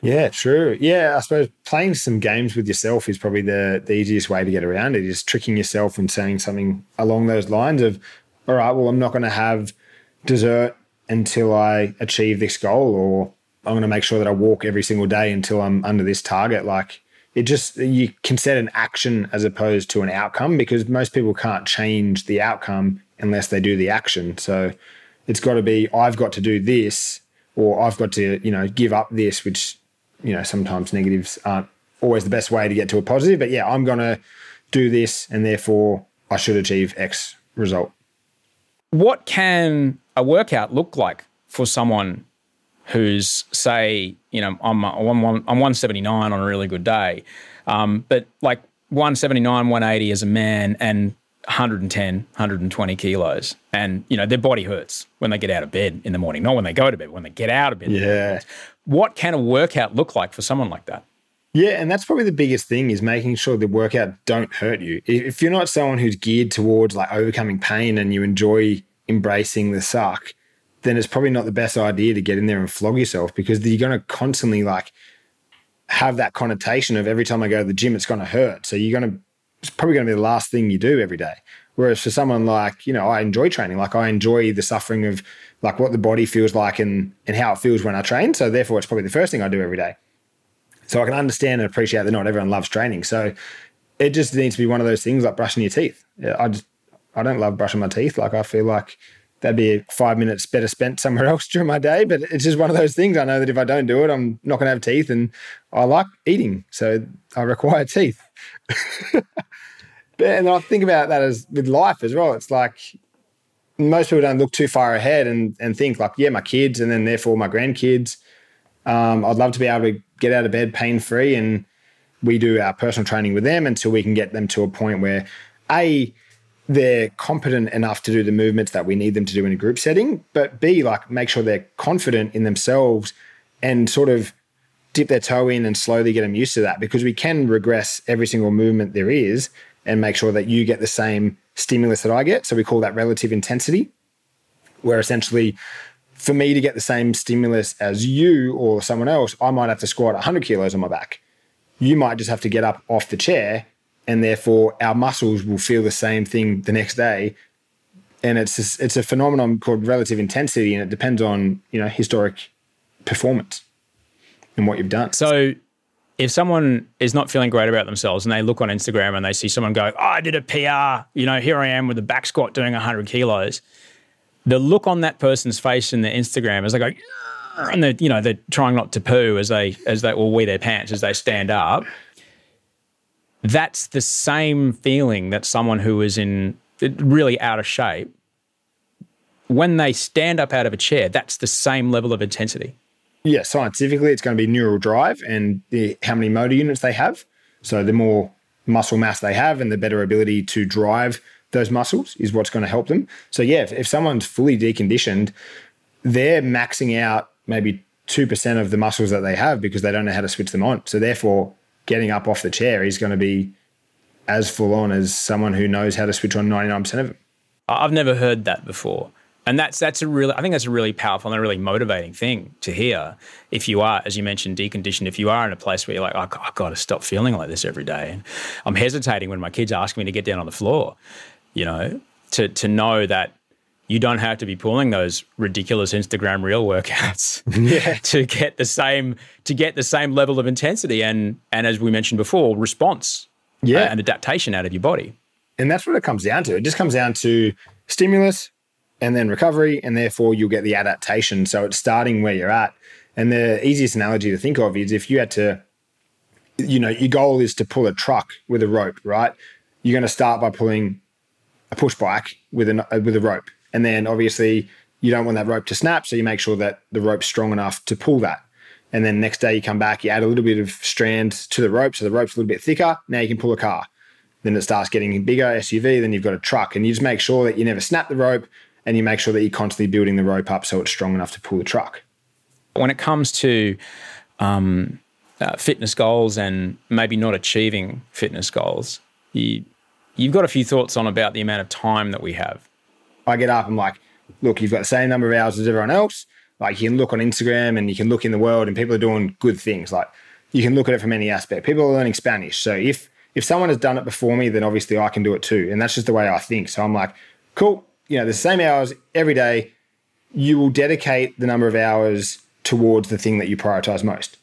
D: Yeah, true. Yeah, I suppose playing some games with yourself is probably the, the easiest way to get around it is tricking yourself and saying something along those lines of, all right, well, I'm not going to have dessert until I achieve this goal, or I'm going to make sure that I walk every single day until I'm under this target. Like it just, you can set an action as opposed to an outcome because most people can't change the outcome unless they do the action. So it's got to be, I've got to do this or I've got to, you know, give up this, which, you know, sometimes negatives aren't always the best way to get to a positive. But yeah, I'm going to do this and therefore I should achieve X result.
A: What can a workout look like for someone who's, say, you know, I'm, I'm, I'm 179 on a really good day, um, but like 179, 180 as a man and 110, 120 kilos. And, you know, their body hurts when they get out of bed in the morning, not when they go to bed, when they get out of bed.
D: Yeah.
A: What can a workout look like for someone like that?
D: Yeah, and that's probably the biggest thing is making sure the workout don't hurt you. If you're not someone who's geared towards like overcoming pain and you enjoy embracing the suck, then it's probably not the best idea to get in there and flog yourself because you're going to constantly like have that connotation of every time I go to the gym, it's going to hurt. So you're going to, it's probably going to be the last thing you do every day. Whereas for someone like, you know, I enjoy training, like I enjoy the suffering of like what the body feels like and, and how it feels when I train. So therefore, it's probably the first thing I do every day. So I can understand and appreciate that not everyone loves training. So it just needs to be one of those things like brushing your teeth. I just, I don't love brushing my teeth. Like I feel like that'd be five minutes better spent somewhere else during my day. But it's just one of those things. I know that if I don't do it, I'm not going to have teeth, and I like eating, so I require teeth. but, and I think about that as with life as well. It's like most people don't look too far ahead and and think like, yeah, my kids, and then therefore my grandkids. Um, I'd love to be able to get out of bed pain free, and we do our personal training with them until we can get them to a point where a they're competent enough to do the movements that we need them to do in a group setting, but B, like make sure they're confident in themselves and sort of dip their toe in and slowly get them used to that because we can regress every single movement there is and make sure that you get the same stimulus that I get. So we call that relative intensity, where essentially for me to get the same stimulus as you or someone else, I might have to squat 100 kilos on my back. You might just have to get up off the chair and therefore our muscles will feel the same thing the next day. And it's a, it's a phenomenon called relative intensity, and it depends on you know historic performance and what you've done.
A: So, if someone is not feeling great about themselves and they look on Instagram and they see someone go, "Oh, I did a PR," you know, here I am with a back squat doing 100 kilos. The look on that person's face in their Instagram as they go, and they you know they're trying not to poo as they as they or wear their pants as they stand up that's the same feeling that someone who is in really out of shape when they stand up out of a chair that's the same level of intensity.
D: Yeah scientifically it's going to be neural drive and the, how many motor units they have. So the more muscle mass they have and the better ability to drive those muscles is what's going to help them. So yeah if, if someone's fully deconditioned they're maxing out maybe 2% of the muscles that they have because they don't know how to switch them on. So therefore getting up off the chair, he's going to be as full on as someone who knows how to switch on 99% of them.
A: I've never heard that before. And that's that's a really I think that's a really powerful and a really motivating thing to hear. If you are, as you mentioned, deconditioned, if you are in a place where you're like, oh, I've got to stop feeling like this every day, and I'm hesitating when my kids ask me to get down on the floor, you know, to to know that you don't have to be pulling those ridiculous Instagram reel workouts yeah. to get the same to get the same level of intensity and and as we mentioned before, response yeah. Uh, and adaptation out of your body.
D: And that's what it comes down to. It just comes down to stimulus and then recovery, and therefore you'll get the adaptation. So it's starting where you're at. And the easiest analogy to think of is if you had to, you know, your goal is to pull a truck with a rope, right? You're going to start by pulling a push bike with a with a rope and then obviously you don't want that rope to snap, so you make sure that the rope's strong enough to pull that. And then next day you come back, you add a little bit of strand to the rope, so the rope's a little bit thicker. Now you can pull a car. Then it starts getting bigger SUV. Then you've got a truck, and you just make sure that you never snap the rope, and you make sure that you're constantly building the rope up so it's strong enough to pull the truck.
A: When it comes to um, uh, fitness goals and maybe not achieving fitness goals, you, you've got a few thoughts on about the amount of time that we have
D: I get up, I'm like, look, you've got the same number of hours as everyone else. Like you can look on Instagram and you can look in the world and people are doing good things. Like you can look at it from any aspect. People are learning Spanish. So if if someone has done it before me, then obviously I can do it too. And that's just the way I think. So I'm like, cool, you know, the same hours every day. You will dedicate the number of hours towards the thing that you prioritize most.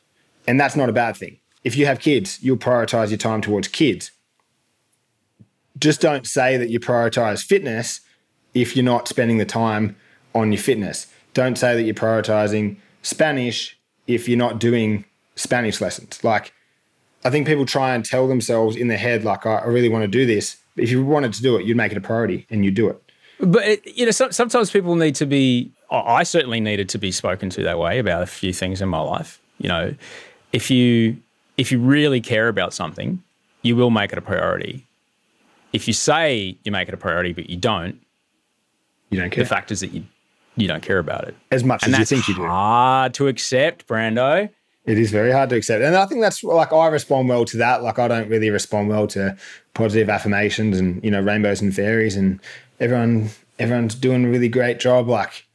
D: And that's not a bad thing. If you have kids, you'll prioritize your time towards kids. Just don't say that you prioritize fitness if you're not spending the time on your fitness. Don't say that you're prioritizing Spanish if you're not doing Spanish lessons. Like, I think people try and tell themselves in their head, like, I really want to do this. If you wanted to do it, you'd make it a priority and you'd do it.
A: But it, you know, so, sometimes people need to be. I certainly needed to be spoken to that way about a few things in my life. You know, if you if you really care about something, you will make it a priority. If you say you make it a priority but you don't,
D: you don't care.
A: The fact is that you you don't care about it
D: as much
A: and
D: as you think you do.
A: Hard to accept, Brando.
D: It is very hard to accept, and I think that's like I respond well to that. Like I don't really respond well to positive affirmations and you know rainbows and fairies and everyone everyone's doing a really great job. Like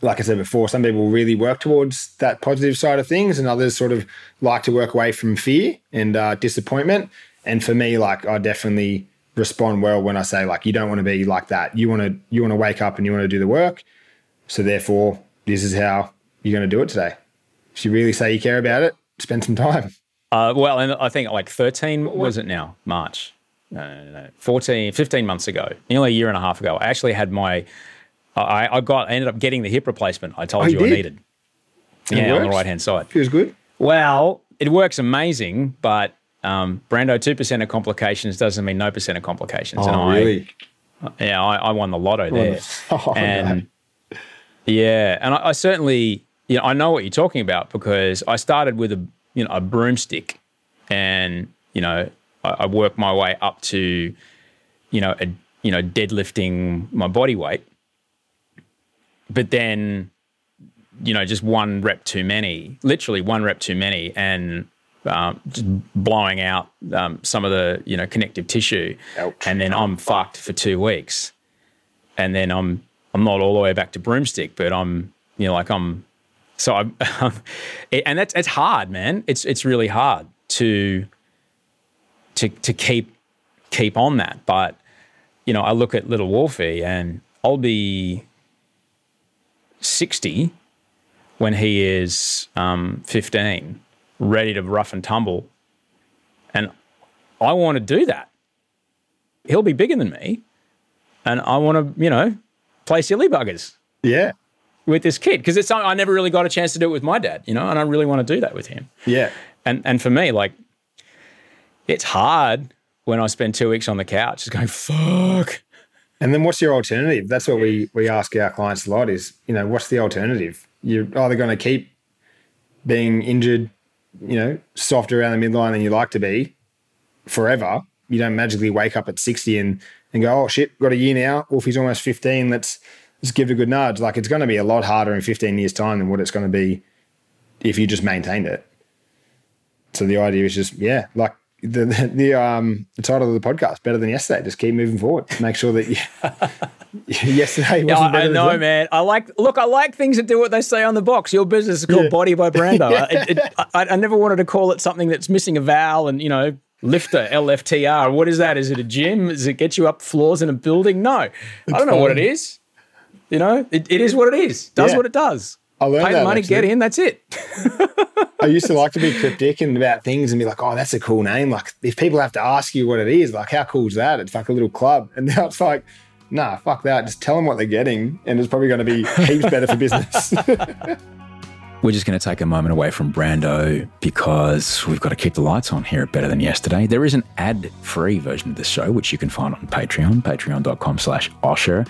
D: like I said before, some people really work towards that positive side of things, and others sort of like to work away from fear and uh, disappointment. And for me, like I definitely respond well when I say like you don't want to be like that. You want to you want to wake up and you want to do the work. So therefore, this is how you're going to do it today. If you really say you care about it, spend some time.
A: Uh, well, and I think like 13 was it now March. No, no, no, 14, 15 months ago, nearly a year and a half ago, I actually had my, I, I got, I ended up getting the hip replacement I told
D: Oh,
A: you
D: you
A: I needed.
D: It
A: yeah, on the right hand side.
D: Feels good.
A: Well, it works amazing, but um, Brando, 2% of complications doesn't mean no percent of complications. and I,
D: Oh, really?
A: yeah, I, I won the lotto there.
D: Oh,
A: and yeah, and I, I certainly, you know, I know what you're talking about because I started with a, you know, a broomstick, and you know, I, I worked my way up to, you know, a, you know, deadlifting my body weight, but then, you know, just one rep too many, literally one rep too many, and um, blowing out um, some of the you know connective tissue,
D: Ouch.
A: and then I'm fucked for two weeks, and then I'm I'm not all the way back to broomstick, but I'm you know like I'm so I'm, and that's it's hard, man. It's it's really hard to to to keep keep on that, but you know I look at little Wolfie and I'll be sixty when he is um, fifteen, ready to rough and tumble, and I want to do that. He'll be bigger than me, and I want to you know play silly buggers
D: Yeah.
A: with this kid because it's I never really got a chance to do it with my dad, you know, and I really want to do that with him.
D: Yeah.
A: And and for me, like, it's hard when I spend two weeks on the couch just going fuck.
D: And then what's your alternative? That's what we we ask our clients a lot is, you know, what's the alternative? You're either going to keep being injured, you know, soft around the midline than you like to be forever. You don't magically wake up at 60 and, and go, oh shit, got a year now. Wolfie's almost 15. Let's let's give it a good nudge. Like it's going to be a lot harder in 15 years' time than what it's going to be if you just maintained it. So the idea is just, yeah, like the the, the um title of the podcast, better than yesterday. Just keep moving forward. Make sure that you, yesterday wasn't
A: Yeah, I,
D: better
A: I know, man. I like look. I like things that do what they say on the box. Your business is called
D: Yeah.
A: Body by Brando. It- it- I, I never wanted to call it something that's missing a vowel and you know lifter LFTR. What is that? Is it a gym? Does it get you up floors in a building? No, I don't know what it is You know, it, it is what it is. Does
D: Yeah.
A: what it does.
D: I learned
A: Pay the
D: that,
A: money, get in. That's it.
D: I used to like to be cryptic and about things and be like, oh, that's a cool name. Like, if people have to ask you what it is, like, how cool is that? It's like a little club. And now it's like, nah, fuck that. Just tell them what they're getting, and it's probably going to be heaps better for business.
A: We're just going to take a moment away from Brando because we've got to keep the lights on here at Better Than Yesterday. There is an ad-free version of this show, which you can find on Patreon, patreon.com slash Osher.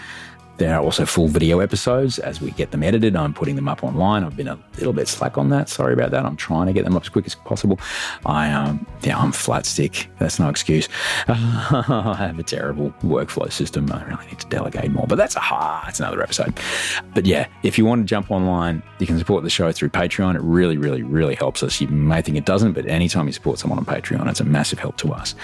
A: There are also full video episodes. As we get them edited, I'm putting them up online. I've been a little bit slack on that. Sorry about that. I'm trying to get them up as quick as possible. I um yeah, I'm flat stick. That's no excuse. I have a terrible workflow system. I really need to delegate more, but that's a hard, that's another episode. But yeah, if you want to jump online, you can support the show through Patreon. It really, really, really helps us. You may think it doesn't, but anytime you support someone on Patreon, it's a massive help to us.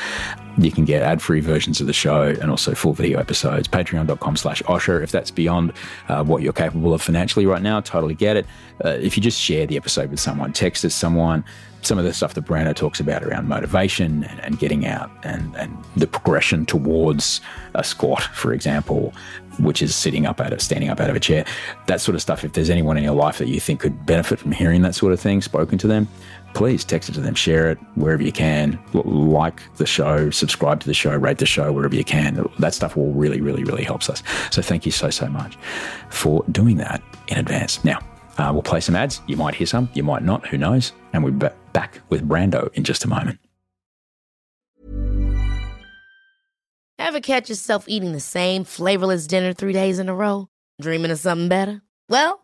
A: You can get ad-free versions of the show and also full video episodes. Patreon.com slash Osher. If that's beyond uh, what you're capable of financially right now, totally get it. Uh, if you just share the episode with someone, text us someone, some of the stuff that Brando talks about around motivation and, and getting out and, and the progression towards a squat, for example, which is sitting up out of standing up out of a chair, that sort of stuff. If there's anyone in your life that you think could benefit from hearing that sort of thing spoken to them, please text it to them, share it wherever you can, like the show, subscribe to the show, rate the show wherever you can. That stuff will really, really, really helps us. So thank you so, so much for doing that in advance. Now, Uh, we'll play some ads. You might hear some, you might not. Who knows? And we'll be back with Brando in just a moment.
E: Ever catch yourself eating the same flavorless dinner three days in a row? Dreaming of something better? Well,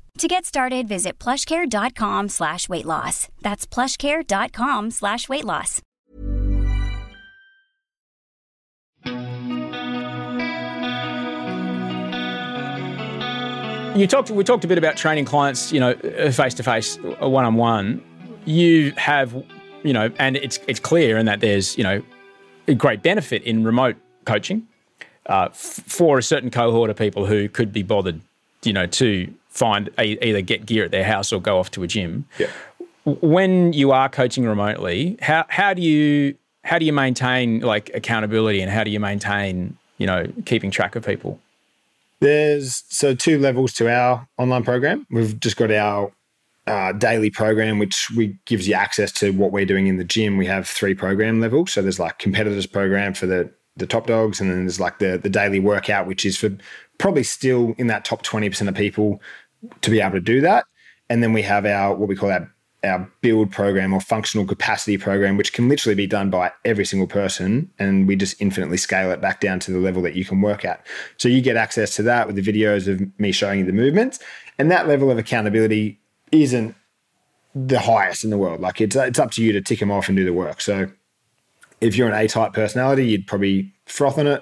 F: To get started, visit plushcare.com slash weight loss. That's plushcare.com slash weight loss.
A: You talked. We talked a bit about training clients, you know, face to face, one on one. You have, you know, and it's it's clear in that there's, you know, a great benefit in remote coaching uh, f- for a certain cohort of people who could be bothered, you know, to find either get gear at their house or go off to a gym.
D: Yeah.
A: When you are coaching remotely, how how do you how do you maintain like accountability and how do you maintain you know keeping track of people?
D: There's so two levels to our online program. We've just got our uh, daily program, which we gives you access to what we're doing in the gym. We have three program levels. So there's like competitors program for the the top dogs, and then there's like the the daily workout, which is for probably still in that top twenty percent of people to be able to do that. And then we have our what we call our our build program or functional capacity program, which can literally be done by every single person. And we just infinitely scale it back down to the level that you can work at. So you get access to that with the videos of me showing you the movements. And that level of accountability isn't the highest in the world. Like it's, it's up to you to tick them off and do the work. So if you're an A type personality, you'd probably froth on it.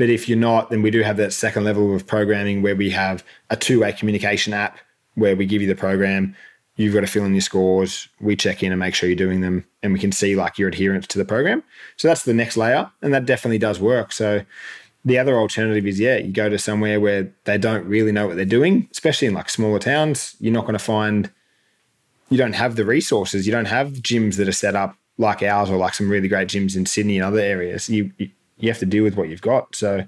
D: But if you're not, then we do have that second level of programming where we have a two way communication app where we give you the program you've got to fill in your scores. We check in and make sure you're doing them, and we can see like your adherence to the program. So that's the next layer, and that definitely does work. So the other alternative is yeah, you go to somewhere where they don't really know what they're doing, especially in like smaller towns. You're not going to find, you don't have the resources. You don't have gyms that are set up like ours or like some really great gyms in Sydney and other areas. You you, you have to deal with what you've got. So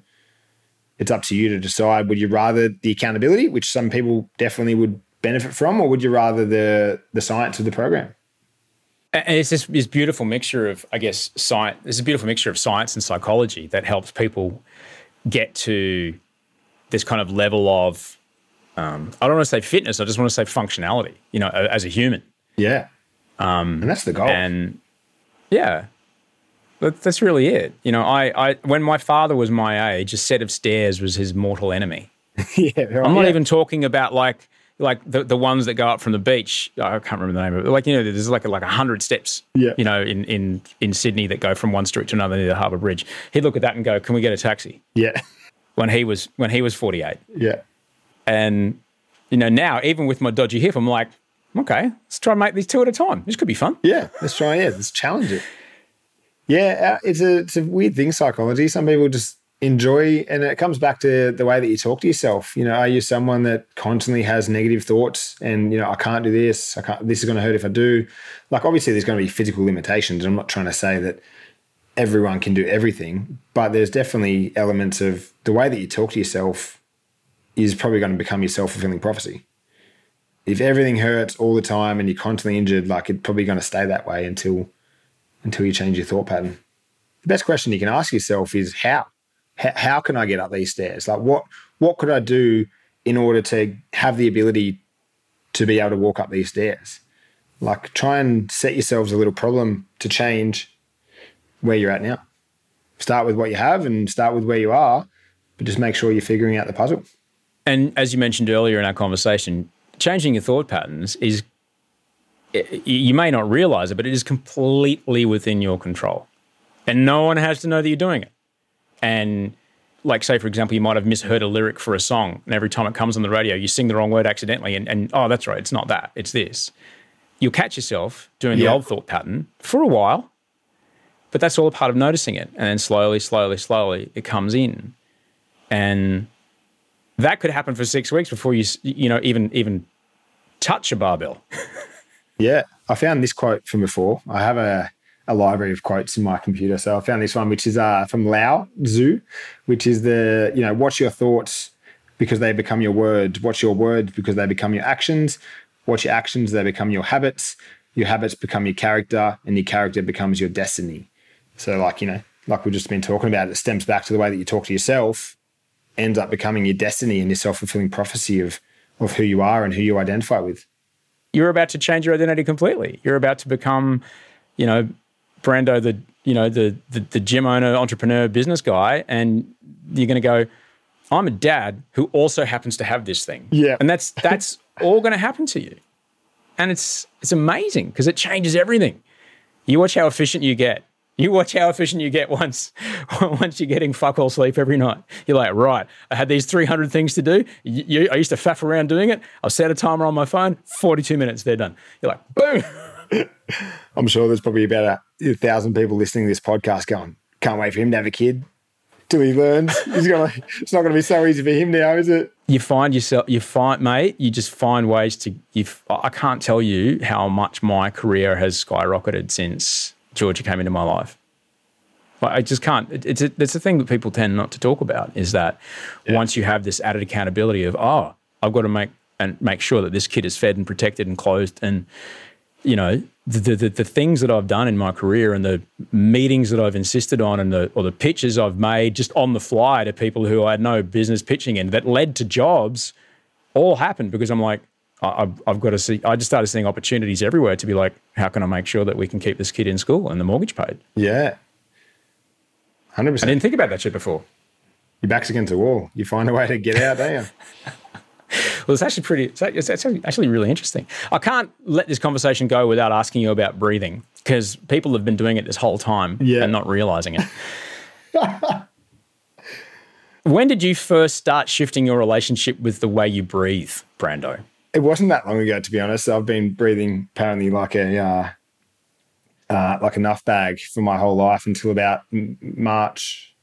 D: it's up to you to decide. Would you rather the accountability, which some people definitely would benefit from, or would you rather the the science of the program?
A: And it's this, this beautiful mixture of, I guess, science. There's a beautiful mixture of science and psychology that helps people get to this kind of level of, um, I don't want to say fitness. I just want to say functionality. You know, as a human.
D: Yeah. Um, and that's the goal.
A: And yeah, that's really it. You know, I, I when my father was my age, a set of stairs was his mortal enemy.
D: yeah, right.
A: I'm not
D: yeah.
A: even talking about like like the, the ones that go up from the beach. I can't remember the name of it. Like you know, there's like a, like a hundred steps.
D: Yeah.
A: You know, in, in in Sydney that go from one street to another near the Harbour Bridge. He'd look at that and go, "Can we get a taxi?"
D: Yeah.
A: When he was when he was 48.
D: Yeah.
A: And you know now, even with my dodgy hip, I'm like, okay, let's try and make these two at a time. This could be fun.
D: Yeah. Let's try. Yeah. Let's challenge it. Yeah, uh, it's a it's a weird thing. Psychology. Some people just enjoy and it comes back to the way that you talk to yourself you know are you someone that constantly has negative thoughts and you know i can't do this i can't this is going to hurt if i do like obviously there's going to be physical limitations i'm not trying to say that everyone can do everything but there's definitely elements of the way that you talk to yourself is probably going to become your self-fulfilling prophecy if everything hurts all the time and you're constantly injured like it's probably going to stay that way until until you change your thought pattern the best question you can ask yourself is how how can I get up these stairs? Like what what could I do in order to have the ability to be able to walk up these stairs? Like try and set yourselves a little problem to change where you're at now. Start with what you have and start with where you are, but just make sure you're figuring out the puzzle.
A: And as you mentioned earlier in our conversation, changing your thought patterns is you may not realize it, but it is completely within your control. And no one has to know that you're doing it. And like say for example, you might have misheard a lyric for a song, and every time it comes on the radio, you sing the wrong word accidentally, and, and oh, that's right, it's not that, it's this. You'll catch yourself doing the old thought pattern for a while, but that's all a part of noticing it, and then slowly, slowly, slowly, it comes in, and that could happen for six weeks before you you know even even touch a barbell.
D: Yeah, I found this quote from before. I have a, a library of quotes in my computer, so I found this one, which is uh, from Lao Tzu, which is the you know, watch your thoughts because they become your words. Watch your words because they become your actions. Watch your actions; they become your habits. Your habits become your character, and your character becomes your destiny. So, like you know, like we've just been talking about, it stems back to the way that you talk to yourself, ends up becoming your destiny and your self fulfilling prophecy of of who you are and who you identify with.
A: You're about to change your identity completely. You're about to become, you know, Brando, the you know the the, the gym owner, entrepreneur, business guy, and you're going to go. I'm a dad who also happens to have this thing.
D: Yeah.
A: and that's that's all going to happen to you, and it's it's amazing because it changes everything. You watch how efficient you get. You watch how efficient you get once once you're getting fuck all sleep every night. You're like, right, I had these 300 things to do. You, I used to faff around doing it. I'll set a timer on my phone. 42 minutes, they're done. You're like, boom.
D: I'm sure there's probably about a, a thousand people listening to this podcast going, can't wait for him to have a kid till he learns. He's gonna, it's not going to be so easy for him now, is it?
A: You find yourself, you find, mate, you just find ways to, you, I can't tell you how much my career has skyrocketed since Georgia came into my life. Like, I just can't. It- It's a, it's a thing that people tend not to talk about. Is that once you have this added accountability of oh, I've got to make and make sure that this kid is fed and protected and clothed, and you know the, the the things that I've done in my career and the meetings that I've insisted on and the or the pitches I've made just on the fly to people who I had no business pitching in that led to jobs, all happened because I'm like. I- I've, I've got to see. I just started seeing opportunities everywhere to be like, how can I make sure that we can keep this kid in school and the mortgage paid?
D: Yeah. 100%.
A: I didn't think about that shit before.
D: Your back's against the wall. You find a way to get out, don't you?
A: Well, it's actually pretty. It's actually actually really interesting. I can't let this conversation go without asking you about breathing because people have been doing it this whole time
D: Yeah.
A: and not realizing it. when did you first start shifting your relationship with the way you breathe, Brando?
D: It wasn't that long ago, to be honest. I've been breathing apparently like a uh, uh, like a nuff bag for my whole life until about March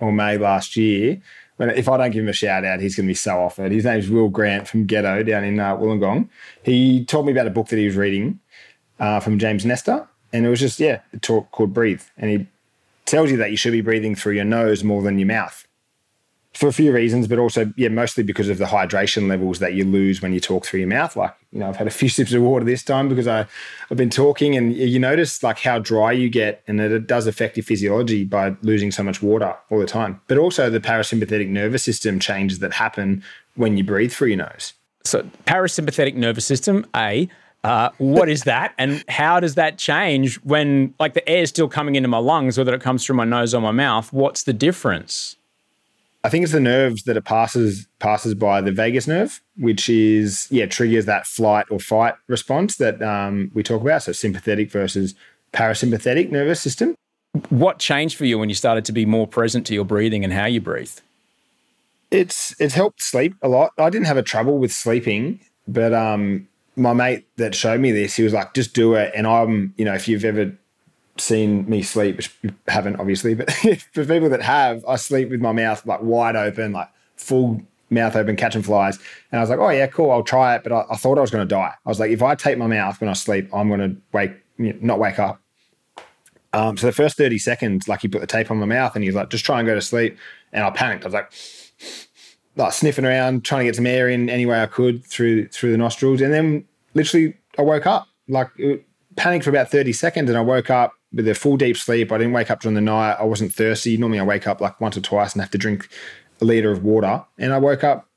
D: or May last year. When if I don't give him a shout out, he's going to be so offered. His name's Will Grant from Ghetto down in uh, Wollongong. He told me about a book that he was reading uh, from James Nestor, and it was just yeah, a talk called Breathe, and he tells you that you should be breathing through your nose more than your mouth for a few reasons, but also, yeah, mostly because of the hydration levels that you lose when you talk through your mouth. Like, you know, I've had a few sips of water this time because I, I've been talking and you notice like how dry you get and it does affect your physiology by losing so much water all the time. But also the parasympathetic nervous system changes that happen when you breathe through your nose.
A: So, parasympathetic nervous system, A, uh, what is that? And how does that change when, like, the air is still coming into my lungs, whether it comes through my nose or my mouth? What's the difference?
D: I think it's the nerves that it passes passes by the vagus nerve, which is yeah triggers that flight or fight response that um, we talk about. So sympathetic versus parasympathetic nervous system.
A: What changed for you when you started to be more present to your breathing and how you breathe?
D: It's it's helped sleep a lot. I didn't have a trouble with sleeping, but um, my mate that showed me this, he was like, "Just do it." And I'm, you know, if you've ever seen me sleep, which you haven't obviously, but for people that have, I sleep with my mouth like wide open, like full mouth open, catching flies. And I was like, "Oh yeah, cool, I'll try it." But I, I thought I was going to die. I was like, if I tape my mouth when I sleep, I'm going to wake, you know, not wake up. Um, so the first 30 seconds, like he put the tape on my mouth and he was like, just try and go to sleep. And I panicked. I was like, like sniffing around, trying to get some air in any way I could through through the nostrils. And then literally I woke up. Like it, panicked for about 30 seconds and I woke up with a full deep sleep. I didn't wake up during the night. I wasn't thirsty. Normally I wake up like once or twice and have to drink a liter of water. And I woke up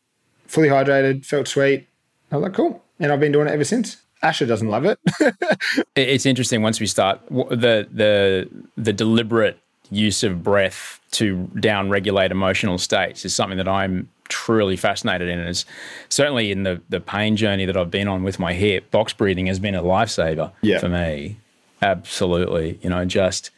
D: fully hydrated, felt sweet. I was like, cool. And I've been doing it ever since. Asher doesn't love it.
A: It- It's interesting once we start the the the deliberate use of breath to down regulate emotional states is something that I'm truly fascinated in. And it's certainly in the the pain journey that I've been on with my hip. Box breathing has been a lifesaver
D: Yeah.
A: for me. Absolutely, you know, just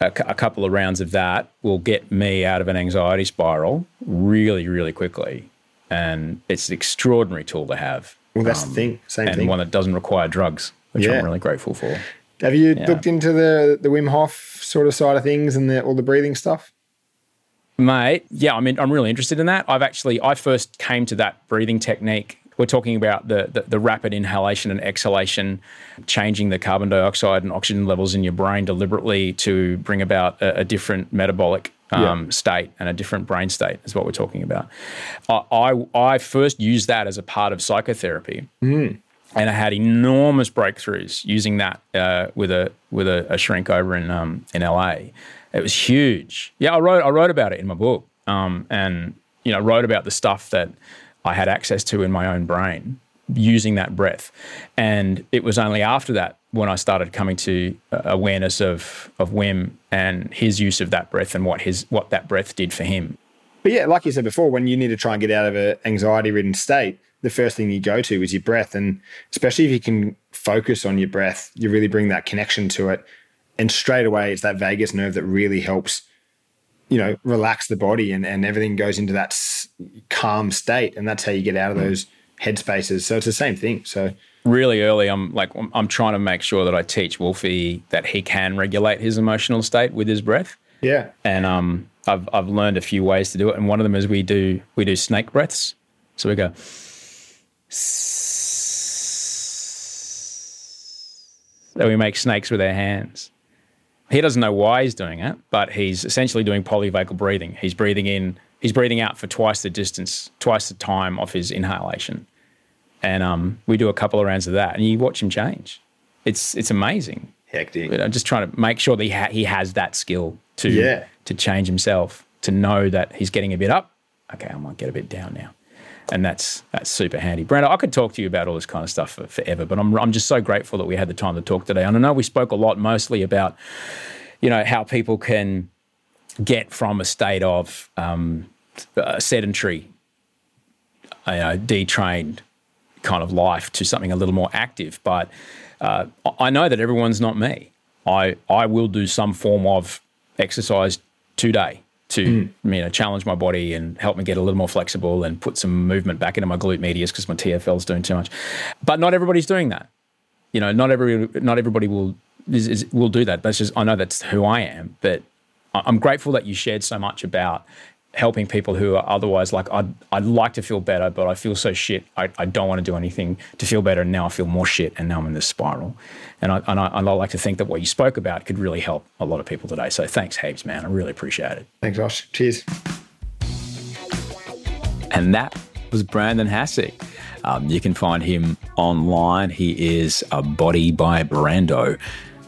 A: a, a couple of rounds of that will get me out of an anxiety spiral really, really quickly. And it's an extraordinary tool to have.
D: Well, that's um, the thing. Same thing.
A: and
D: thing.
A: one that doesn't require drugs, which yeah. I'm really grateful for.
D: Have you yeah. looked into the the Wim Hof sort of side of things and the, all the breathing stuff?
A: Mate, yeah, I mean, I'm really interested in that. I've actually, I first came to that breathing technique we're talking about the, the, the, rapid inhalation and exhalation, changing the carbon dioxide and oxygen levels in your brain deliberately to bring about a, a different metabolic um, yeah. state and a different brain state is what we're talking about. I, I, I first used that as a part of psychotherapy.
D: Mm.
A: And I had enormous breakthroughs using that uh, with a with a, a shrink over in um, in LA. It was huge. Yeah, I wrote I wrote about it in my book, um, and you know wrote about the stuff that I had access to in my own brain using that breath. And it was only after that when I started coming to uh, awareness of of Wim and his use of that breath and what his what that breath did for him.
D: But yeah, like you said before, when you need to try and get out of an anxiety ridden state, the first thing you go to is your breath. And especially if you can focus on your breath, you really bring that connection to it. And straight away, it's that vagus nerve that really helps you know, relax the body and, and everything goes into that calm state. And that's how you get out of those headspaces. So it's the same thing. So
A: really early, I'm like, I'm trying to make sure that I teach Wolfie that he can regulate his emotional state with his breath.
D: Yeah.
A: And um, I've, I've learned a few ways to do it. And one of them is we do, we do snake breaths. So we go, so we make snakes with our hands. He doesn't know why he's doing it, but he's essentially doing polyvagal breathing. He's breathing in, he's breathing out for twice the distance, twice the time of his inhalation. And um, we do a couple of rounds of that, and you watch him change. It's it's amazing.
D: Hectic.
A: But I'm just trying to make sure that he, ha- he has that skill to
D: yeah.
A: to change himself, to know that he's getting a bit up. Okay, I might get a bit down now and that's that's super handy. Brando, I could talk to you about all this kind of stuff for, forever, but I'm I'm just so grateful that we had the time to talk today. And I know we spoke a lot, mostly about you know how people can get from a state of um, sedentary, you know, detrained kind of life to something a little more active. But uh, I know that everyone's not me. I I will do some form of exercise today to mm. you know challenge my body and help me get a little more flexible and put some movement back into my glute medius because my TFL is doing too much. But not everybody's doing that. You know, not every not everybody will is, is, will do that. That's just I know that's who I am. But I'm grateful that you shared so much about helping people who are otherwise like I'd, I'd like to feel better but i feel so shit. I, I don't want to do anything to feel better and now i feel more shit and now i'm in this spiral. And I, and I, and I like to think that what you spoke about could really help a lot of people today. So thanks Habes man. I really appreciate it.
D: Thanks josh. Cheers.
G: And that was brandon hassig um, you can find him online. He is a body by brando.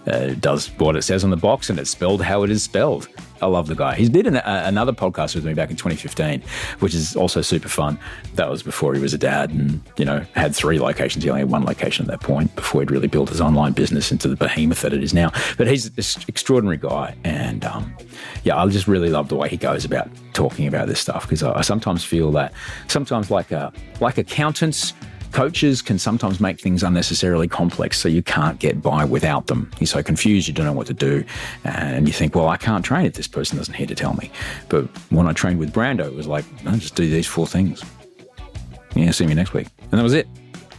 G: Uh, does what it says on the box and it's spelled how it is spelled. I love the guy. He's did an, uh, another podcast with me back in 2015, which is also super fun. That was before he was a dad and, you know, had three locations. He only had one location at that point before he'd really built his online business into the behemoth that it is now. But he's this extraordinary guy. And um, yeah, I just really love the way he goes about talking about this stuff because I, I sometimes feel that sometimes like, a, like accountants, Coaches can sometimes make things unnecessarily complex, so you can't get by without them. You're so confused, you don't know what to do, and you think, well, I can't train if this person doesn't here to tell me. But when I trained with Brando, it was like, just do these four things. Yeah, see me next week. And that was it.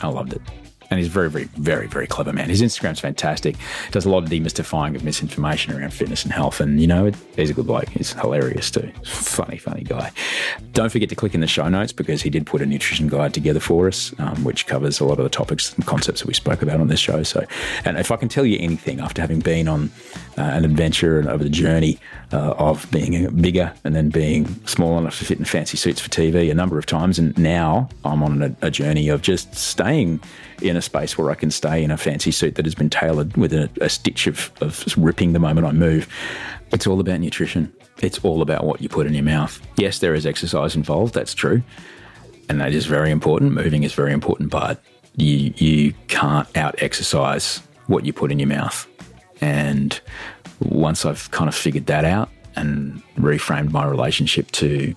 G: I loved it and he's very, very, very, very clever man. His Instagram's fantastic. Does a lot of demystifying of misinformation around fitness and health, and you know, he's a good bloke. He's hilarious too. Funny, funny guy. Don't forget to click in the show notes because he did put a nutrition guide together for us, um, which covers a lot of the topics and concepts that we spoke about on this show. So, and if I can tell you anything after having been on uh, an adventure and over the journey uh, of being bigger and then being small enough to fit in fancy suits for TV a number of times, and now I'm on a, a journey of just staying in a space where I can stay in a fancy suit that has been tailored with a, a stitch of, of ripping the moment I move. It's all about nutrition. It's all about what you put in your mouth. Yes, there is exercise involved, that's true. And that is very important. Moving is very important, but you, you can't out exercise what you put in your mouth. And once I've kind of figured that out and reframed my relationship to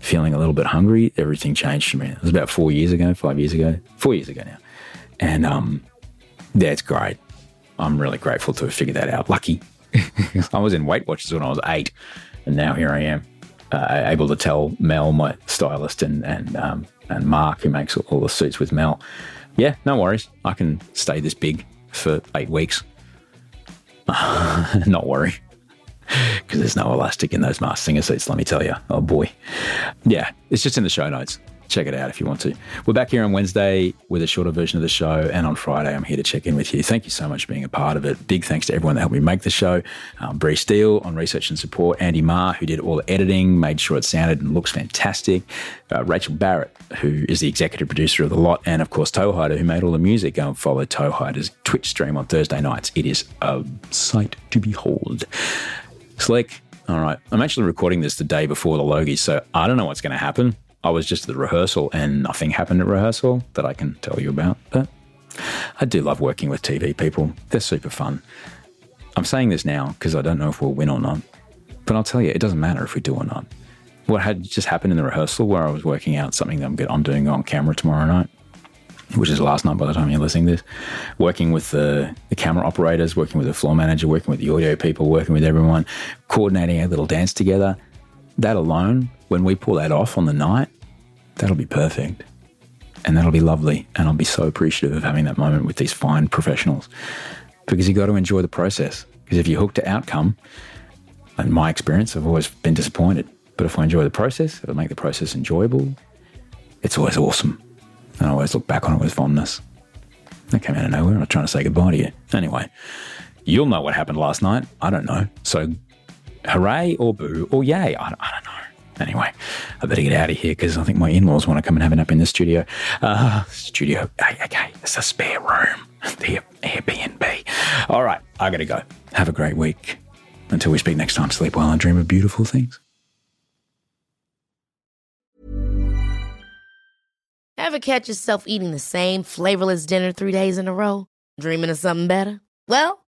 G: feeling a little bit hungry, everything changed for me. It was about four years ago, five years ago, four years ago now. And um, yeah, it's great. I'm really grateful to have figured that out. Lucky.
A: I was in Weight Watchers when I was eight, and now here I am, uh, able to tell Mel, my stylist, and and um, and Mark, who makes all the suits with Mel, yeah, no worries, I can stay this big for eight weeks. Not worry, because there's no elastic in those Masked Singer seats. Let me tell you. Oh boy, yeah, it's just in the show notes check it out if you want to. We're back here on Wednesday with a shorter version of the show, and on Friday, I'm here to check in with you. Thank you so much for being a part of it. Big thanks to everyone that helped me make the show. Um, Bree Steele on research and support, Andy Marr, who did all the editing, made sure it sounded and looks fantastic, uh, Rachel Barrett, who is the executive producer of the lot, and of course, Toehider, who made all the music. Go and follow Toehider's Twitch stream on Thursday nights. It is a sight to behold. Slick. All right. I'm actually recording this the day before the Logie, so I don't know what's going to happen. I was just at the rehearsal and nothing happened at rehearsal that I can tell you about. But I do love working with TV people. They're super fun. I'm saying this now because I don't know if we'll win or not. But I'll tell you, it doesn't matter if we do or not. What had just happened in the rehearsal where I was working out something that I'm doing on camera tomorrow night, which is last night by the time you're listening to this, working with the, the camera operators, working with the floor manager, working with the audio people, working with everyone, coordinating a little dance together. That alone when we pull that off on the night, that'll be perfect. And that'll be lovely. And I'll be so appreciative of having that moment with these fine professionals because you got to enjoy the process. Because if you hook to outcome, in my experience, I've always been disappointed. But if I enjoy the process, if I make the process enjoyable, it's always awesome. And I always look back on it with fondness. That came out of nowhere. I'm not trying to say goodbye to you. Anyway, you'll know what happened last night. I don't know. So, hooray or boo or yay. I, I don't know. Anyway, I better get out of here because I think my in laws want to come and have a nap in the studio. Uh, studio, hey, okay, it's a spare room, the Airbnb. All right, I got to go. Have a great week. Until we speak next time, sleep well and dream of beautiful things.
E: Ever catch yourself eating the same flavorless dinner three days in a row? Dreaming of something better? Well,